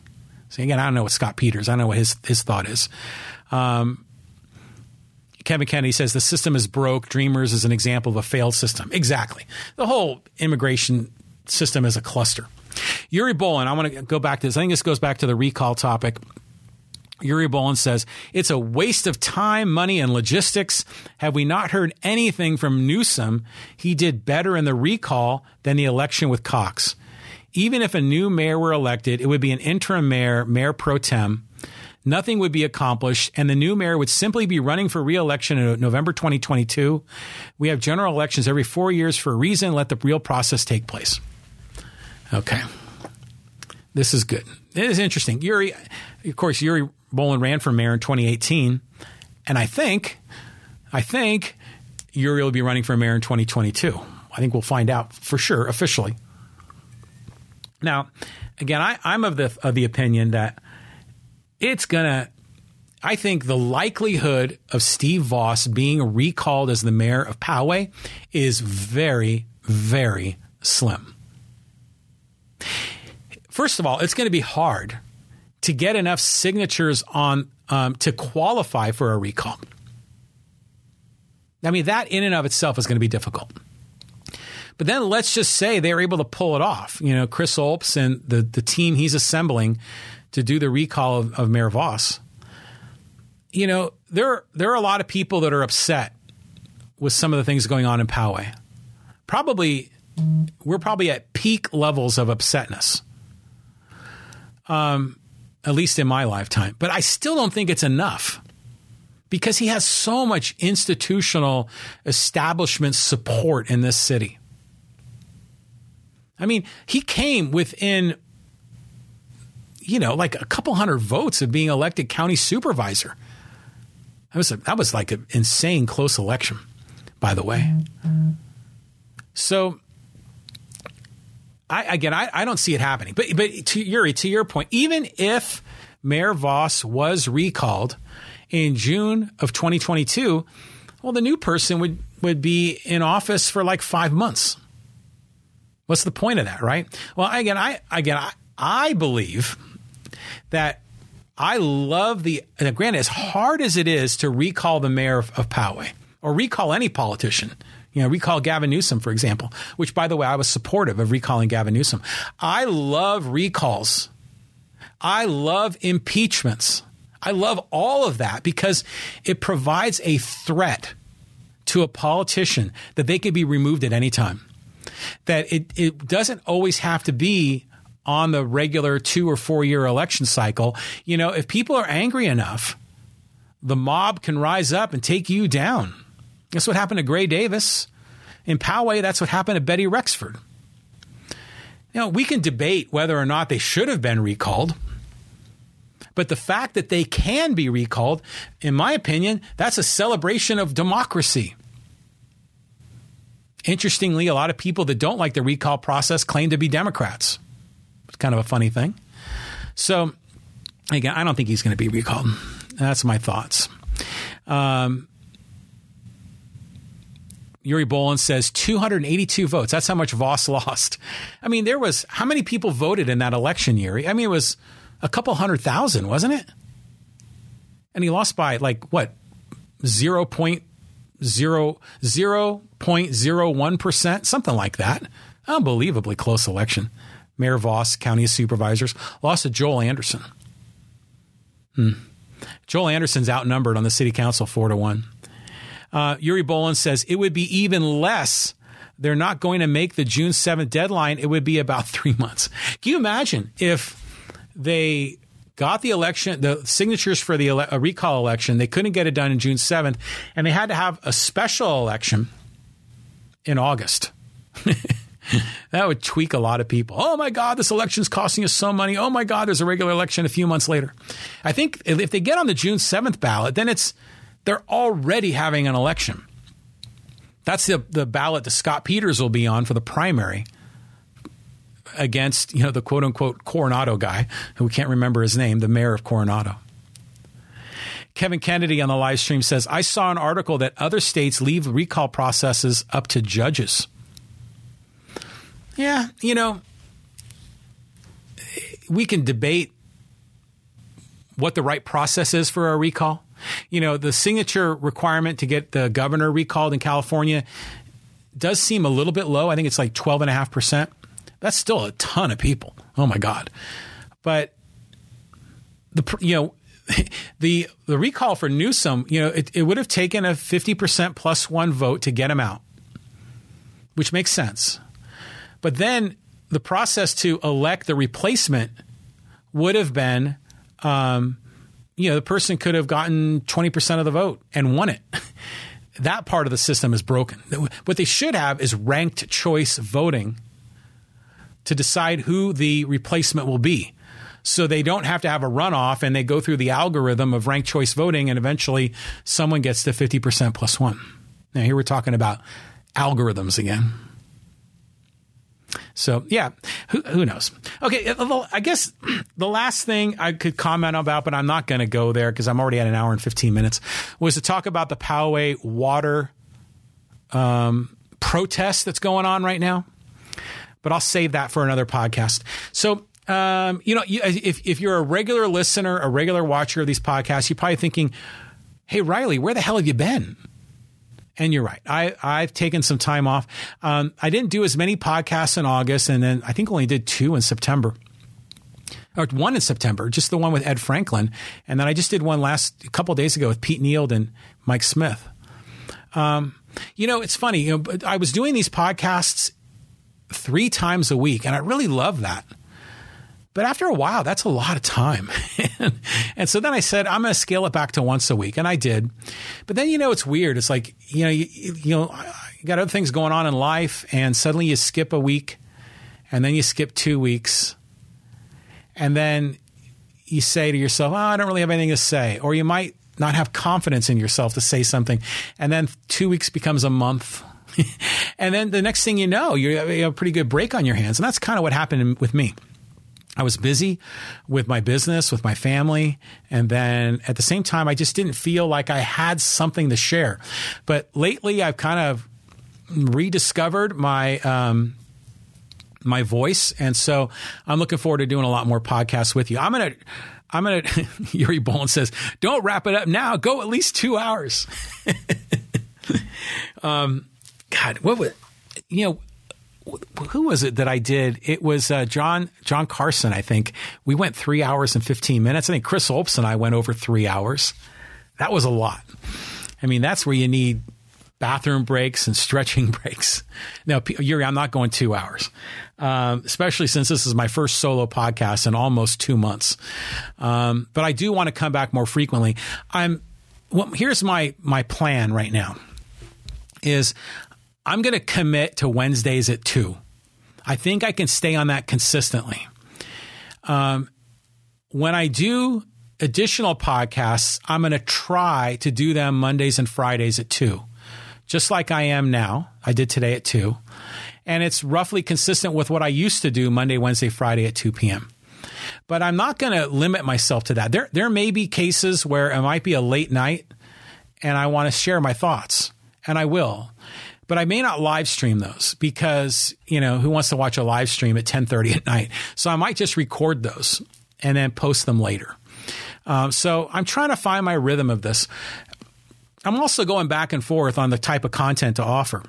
So again, I don't know what Scott Peters. I don't know what his his thought is. Um, Kevin Kennedy says the system is broke. Dreamers is an example of a failed system. Exactly. The whole immigration system is a cluster. Yuri Bolin, I want to go back to this. I think this goes back to the recall topic. Yuri Bolin says, It's a waste of time, money, and logistics. Have we not heard anything from Newsom? He did better in the recall than the election with Cox. Even if a new mayor were elected, it would be an interim mayor, mayor pro tem. Nothing would be accomplished, and the new mayor would simply be running for reelection in November 2022. We have general elections every four years for a reason. Let the real process take place. Okay. This is good. It is interesting. Yuri, of course, Yuri Bolin ran for mayor in 2018, and I think, I think Yuri will be running for mayor in 2022. I think we'll find out for sure officially. Now, again, I, I'm of the of the opinion that it's gonna. I think the likelihood of Steve Vaus being recalled as the mayor of Poway is very, very slim. First of all, it's going to be hard to get enough signatures on um, to qualify for a recall. I mean, that in and of itself is going to be difficult. But then let's just say they're able to pull it off. You know, Chris Olps and the, the team he's assembling to do the recall of, of Mayor Vaus. You know, there, there are a lot of people that are upset with some of the things going on in Poway. Probably, we're probably at peak levels of upsetness. Um, at least in my lifetime. But I still don't think it's enough because he has so much institutional establishment support in this city. I mean, he came within, you know, like a couple hundred votes of being elected county supervisor. That was a, that was like an insane close election, by the way. So I, again, I, I don't see it happening. But but to Yuri, to your point, even if Mayor Vaus was recalled in June of 2022, well, the new person would would be in office for like five months. What's the point of that, right? Well, again, I again I, I believe that I love the granted as hard as it is to recall the mayor of, of Poway or recall any politician you know, recall Gavin Newsom, for example, which, by the way, I was supportive of recalling Gavin Newsom. I love recalls. I love impeachments. I love all of that because it provides a threat to a politician that they could be removed at any time. That it, it doesn't always have to be on the regular two or four year election cycle. You know, if people are angry enough, the mob can rise up and take you down. That's what happened to Gray Davis. In Poway, that's what happened to Betty Rexford. Know, we can debate whether or not they should have been recalled. But the fact that they can be recalled, in my opinion, that's a celebration of democracy. Interestingly, a lot of people that don't like the recall process claim to be Democrats. Kind of a funny thing. So, again, I don't think he's going to be recalled. That's my thoughts. Um, Yuri Bolin says 282 votes. That's how much Vaus lost. I mean, there was how many people voted in that election, Yuri? I mean, it was a couple hundred thousand, wasn't it? And he lost by like what zero point zero zero point zero one percent, something like that. Unbelievably close election. Mayor Vaus, County Supervisors, lost to Joel Anderson. Hmm. Joel Anderson's outnumbered on the city council four to one. Uh, Yuri Bolin says it would be even less. They're not going to make the June 7th deadline. It would be about three months. Can you imagine if they got the election, the signatures for the ele- recall election, they couldn't get it done in June 7th, and they had to have a special election in August? that would tweak a lot of people. Oh my God, this election's costing us so money. Oh my God, there's a regular election a few months later. I think if they get on the June 7th ballot, then it's they're already having an election. That's the, the ballot that Scott Peters will be on for the primary against, you know, the quote unquote Coronado guy, who we can't remember his name, the mayor of Coronado. Kevin Kennedy on the live stream says, I saw an article that other states leave recall processes up to judges. Yeah, you know, we can debate what the right process is for a recall. You know, the signature requirement to get the governor recalled in California does seem a little bit low. I think it's like 12.5%. That's still a ton of people. Oh my God. But the, you know, the the recall for Newsom, you know, it, it would have taken a 50% plus one vote to get him out, which makes sense. But then the process to elect the replacement would have been, um, you know, the person could have gotten 20% of the vote and won it. that part of the system is broken. What they should have is ranked choice voting to decide who the replacement will be. So they don't have to have a runoff and they go through the algorithm of ranked choice voting and eventually someone gets to 50% plus one. Now, here we're talking about algorithms again. So yeah, who, who knows? Okay, I guess the last thing I could comment about, but I'm not going to go there because I'm already at an hour and 15 minutes, was to talk about the Poway water um, protest that's going on right now. But I'll save that for another podcast. So um, you know, if if you're a regular listener, a regular watcher of these podcasts, you're probably thinking, "Hey, Riley, where the hell have you been?" And you're right. I, I've taken some time off. Um, I didn't do as many podcasts in August, and then I think only did two in September. Or one in September, just the one with Ed Franklin. And then I just did one last a couple days ago with Pete Neild and Mike Smith. Um, you know, it's funny. You know, I was doing these podcasts three times a week, and I really love that. But after a while, that's a lot of time. and so then I said, I'm going to scale it back to once a week. And I did. But then, you know, it's weird. It's like, you know, you, you know, you got other things going on in life and suddenly you skip a week and then you skip two weeks. And then you say to yourself, oh, I don't really have anything to say. Or you might not have confidence in yourself to say something. And then two weeks becomes a month. and then the next thing you know, you have a pretty good break on your hands. And that's kind of what happened with me. I was busy with my business, with my family. And then at the same time, I just didn't feel like I had something to share. But lately, I've kind of rediscovered my, um, my voice. And so I'm looking forward to doing a lot more podcasts with you. I'm going to, I'm going to, Yuri Bolin says, don't wrap it up now. Go at least two hours. um, God, what would, you know, who was it that I did? It was uh, John John Carson, I think. We went three hours and fifteen minutes. I think Chris Olps and I went over three hours. That was a lot. I mean, that's where you need bathroom breaks and stretching breaks. Now, Yuri, I'm not going two hours, um, especially since this is my first solo podcast in almost two months. Um, but I do want to come back more frequently. I'm. Well, here's my my plan right now. Is I'm going to commit to Wednesdays at two. I think I can stay on that consistently. Um, when I do additional podcasts, I'm going to try to do them Mondays and Fridays at two, just like I am now. I did today at two. And it's roughly consistent with what I used to do Monday, Wednesday, Friday at 2 p.m. But I'm not going to limit myself to that. There, there may be cases where it might be a late night and I want to share my thoughts, and I will but I may not live stream those because, you know, who wants to watch a live stream at 1030 at night? So I might just record those and then post them later. Um, so I'm trying to find my rhythm of this. I'm also going back and forth on the type of content to offer.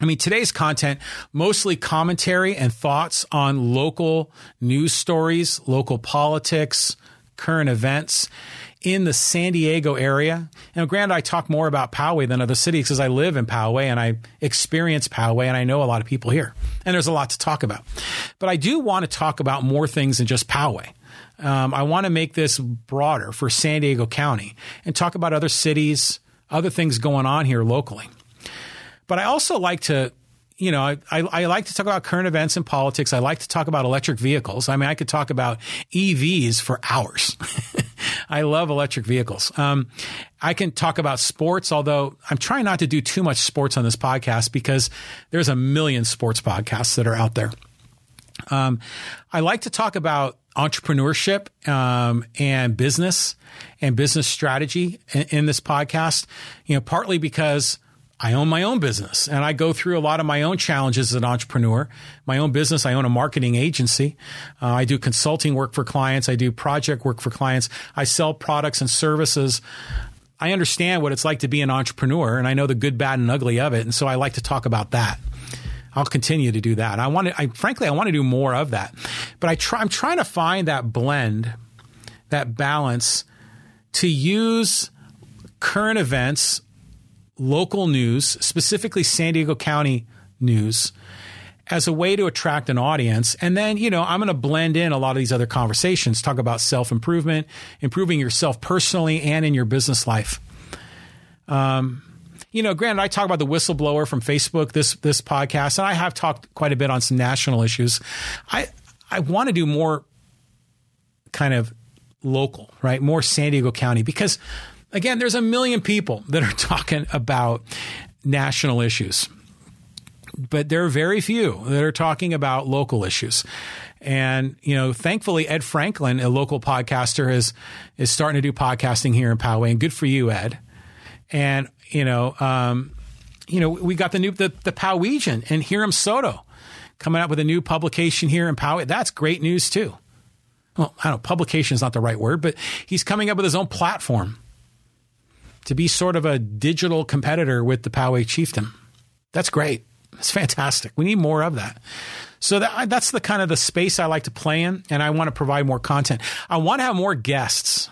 I mean, today's content, mostly commentary and thoughts on local news stories, local politics, current events in the San Diego area. And granted, I talk more about Poway than other cities because I live in Poway and I experience Poway and I know a lot of people here. And there's a lot to talk about. But I do want to talk about more things than just Poway. Um, I want to make this broader for San Diego County and talk about other cities, other things going on here locally. But I also like to you know, I, I, I, like to talk about current events and politics. I like to talk about electric vehicles. I mean, I could talk about EVs for hours. I love electric vehicles. Um, I can talk about sports, although I'm trying not to do too much sports on this podcast because there's a million sports podcasts that are out there. Um, I like to talk about entrepreneurship um, and business and business strategy in, in this podcast. You know, partly because I own my own business and I go through a lot of my own challenges as an entrepreneur. My own business, I own a marketing agency. Uh, I do consulting work for clients. I do project work for clients. I sell products and services. I understand what it's like to be an entrepreneur and I know the good, bad, and ugly of it. And so I like to talk about that. I'll continue to do that. I want to, I frankly, I want to do more of that, but I try, I'm trying to find that blend, that balance to use current events local news, specifically San Diego County news, as a way to attract an audience. And then, you know, I'm going to blend in a lot of these other conversations, talk about self improvement, improving yourself personally and in your business life. Um, you know, granted, I talk about the whistleblower from Facebook this this podcast, and I have talked quite a bit on some national issues. I I want to do more kind of local, right? More San Diego County because Again, there's a million people that are talking about national issues, but there are very few that are talking about local issues. And you know, thankfully, Ed Franklin, a local podcaster, is is starting to do podcasting here in Poway, and good for you, Ed. And you know, um, you know, we got the new the, the and Hiram Soto coming out with a new publication here in Poway. That's great news too. Well, I don't know, publication is not the right word, but he's coming up with his own platform to be sort of a digital competitor with the Poway Chieftain. That's great. It's fantastic. We need more of that. So that, that's the kind of the space I like to play in, and I want to provide more content. I want to have more guests,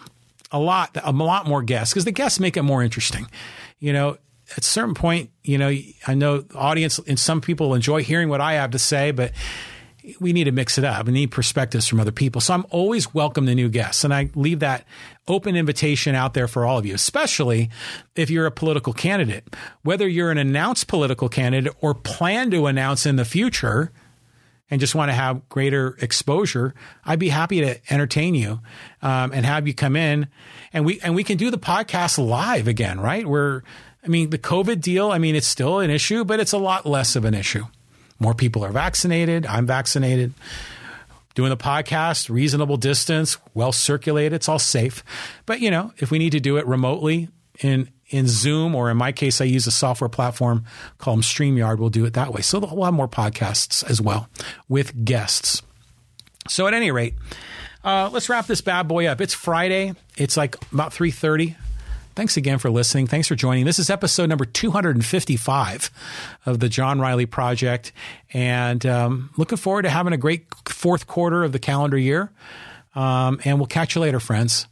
a lot, a lot more guests, because the guests make it more interesting. You know, at a certain point, you know, I know audience and some people enjoy hearing what I have to say, but we need to mix it up. We need perspectives from other people. So I'm always welcome to new guests. And I leave that open invitation out there for all of you, especially if you're a political candidate. Whether you're an announced political candidate or plan to announce in the future and just want to have greater exposure, I'd be happy to entertain you um, and have you come in. And we and we can do the podcast live again, right? We're I mean, the COVID deal, I mean, it's still an issue, but it's a lot less of an issue. More people are vaccinated. I'm vaccinated. Doing the podcast, reasonable distance, well circulated. It's all safe. But, you know, if we need to do it remotely in, in Zoom, or in my case, I use a software platform called StreamYard, we'll do it that way. So we'll have more podcasts as well with guests. So at any rate, uh, let's wrap this bad boy up. It's Friday. It's like about 3.30. Thanks again for listening. Thanks for joining. This is episode number 255 of the John Riley Project. And um, looking forward to having a great fourth quarter of the calendar year. Um, and we'll catch you later, friends.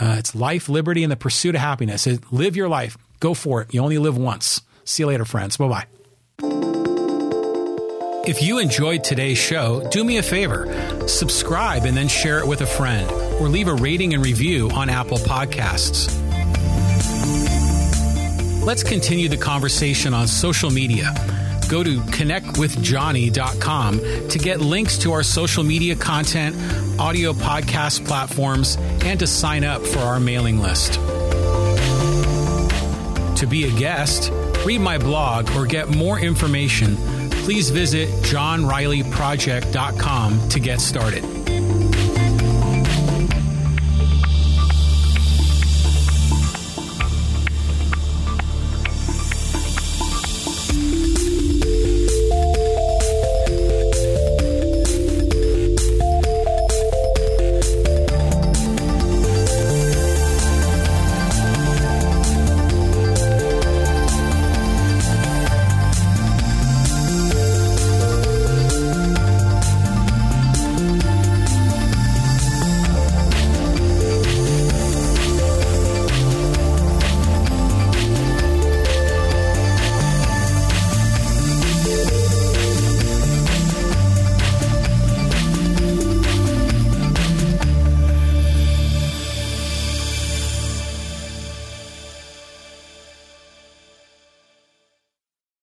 Uh, it's life, liberty, and the pursuit of happiness. Live your life. Go for it. You only live once. See you later, friends. Bye bye. If you enjoyed today's show, do me a favor subscribe and then share it with a friend, or leave a rating and review on Apple Podcasts. Let's continue the conversation on social media. Go to connectwithjohnny.com to get links to our social media content, audio podcast platforms, and to sign up for our mailing list. To be a guest, read my blog, or get more information, please visit johnrileyproject.com to get started.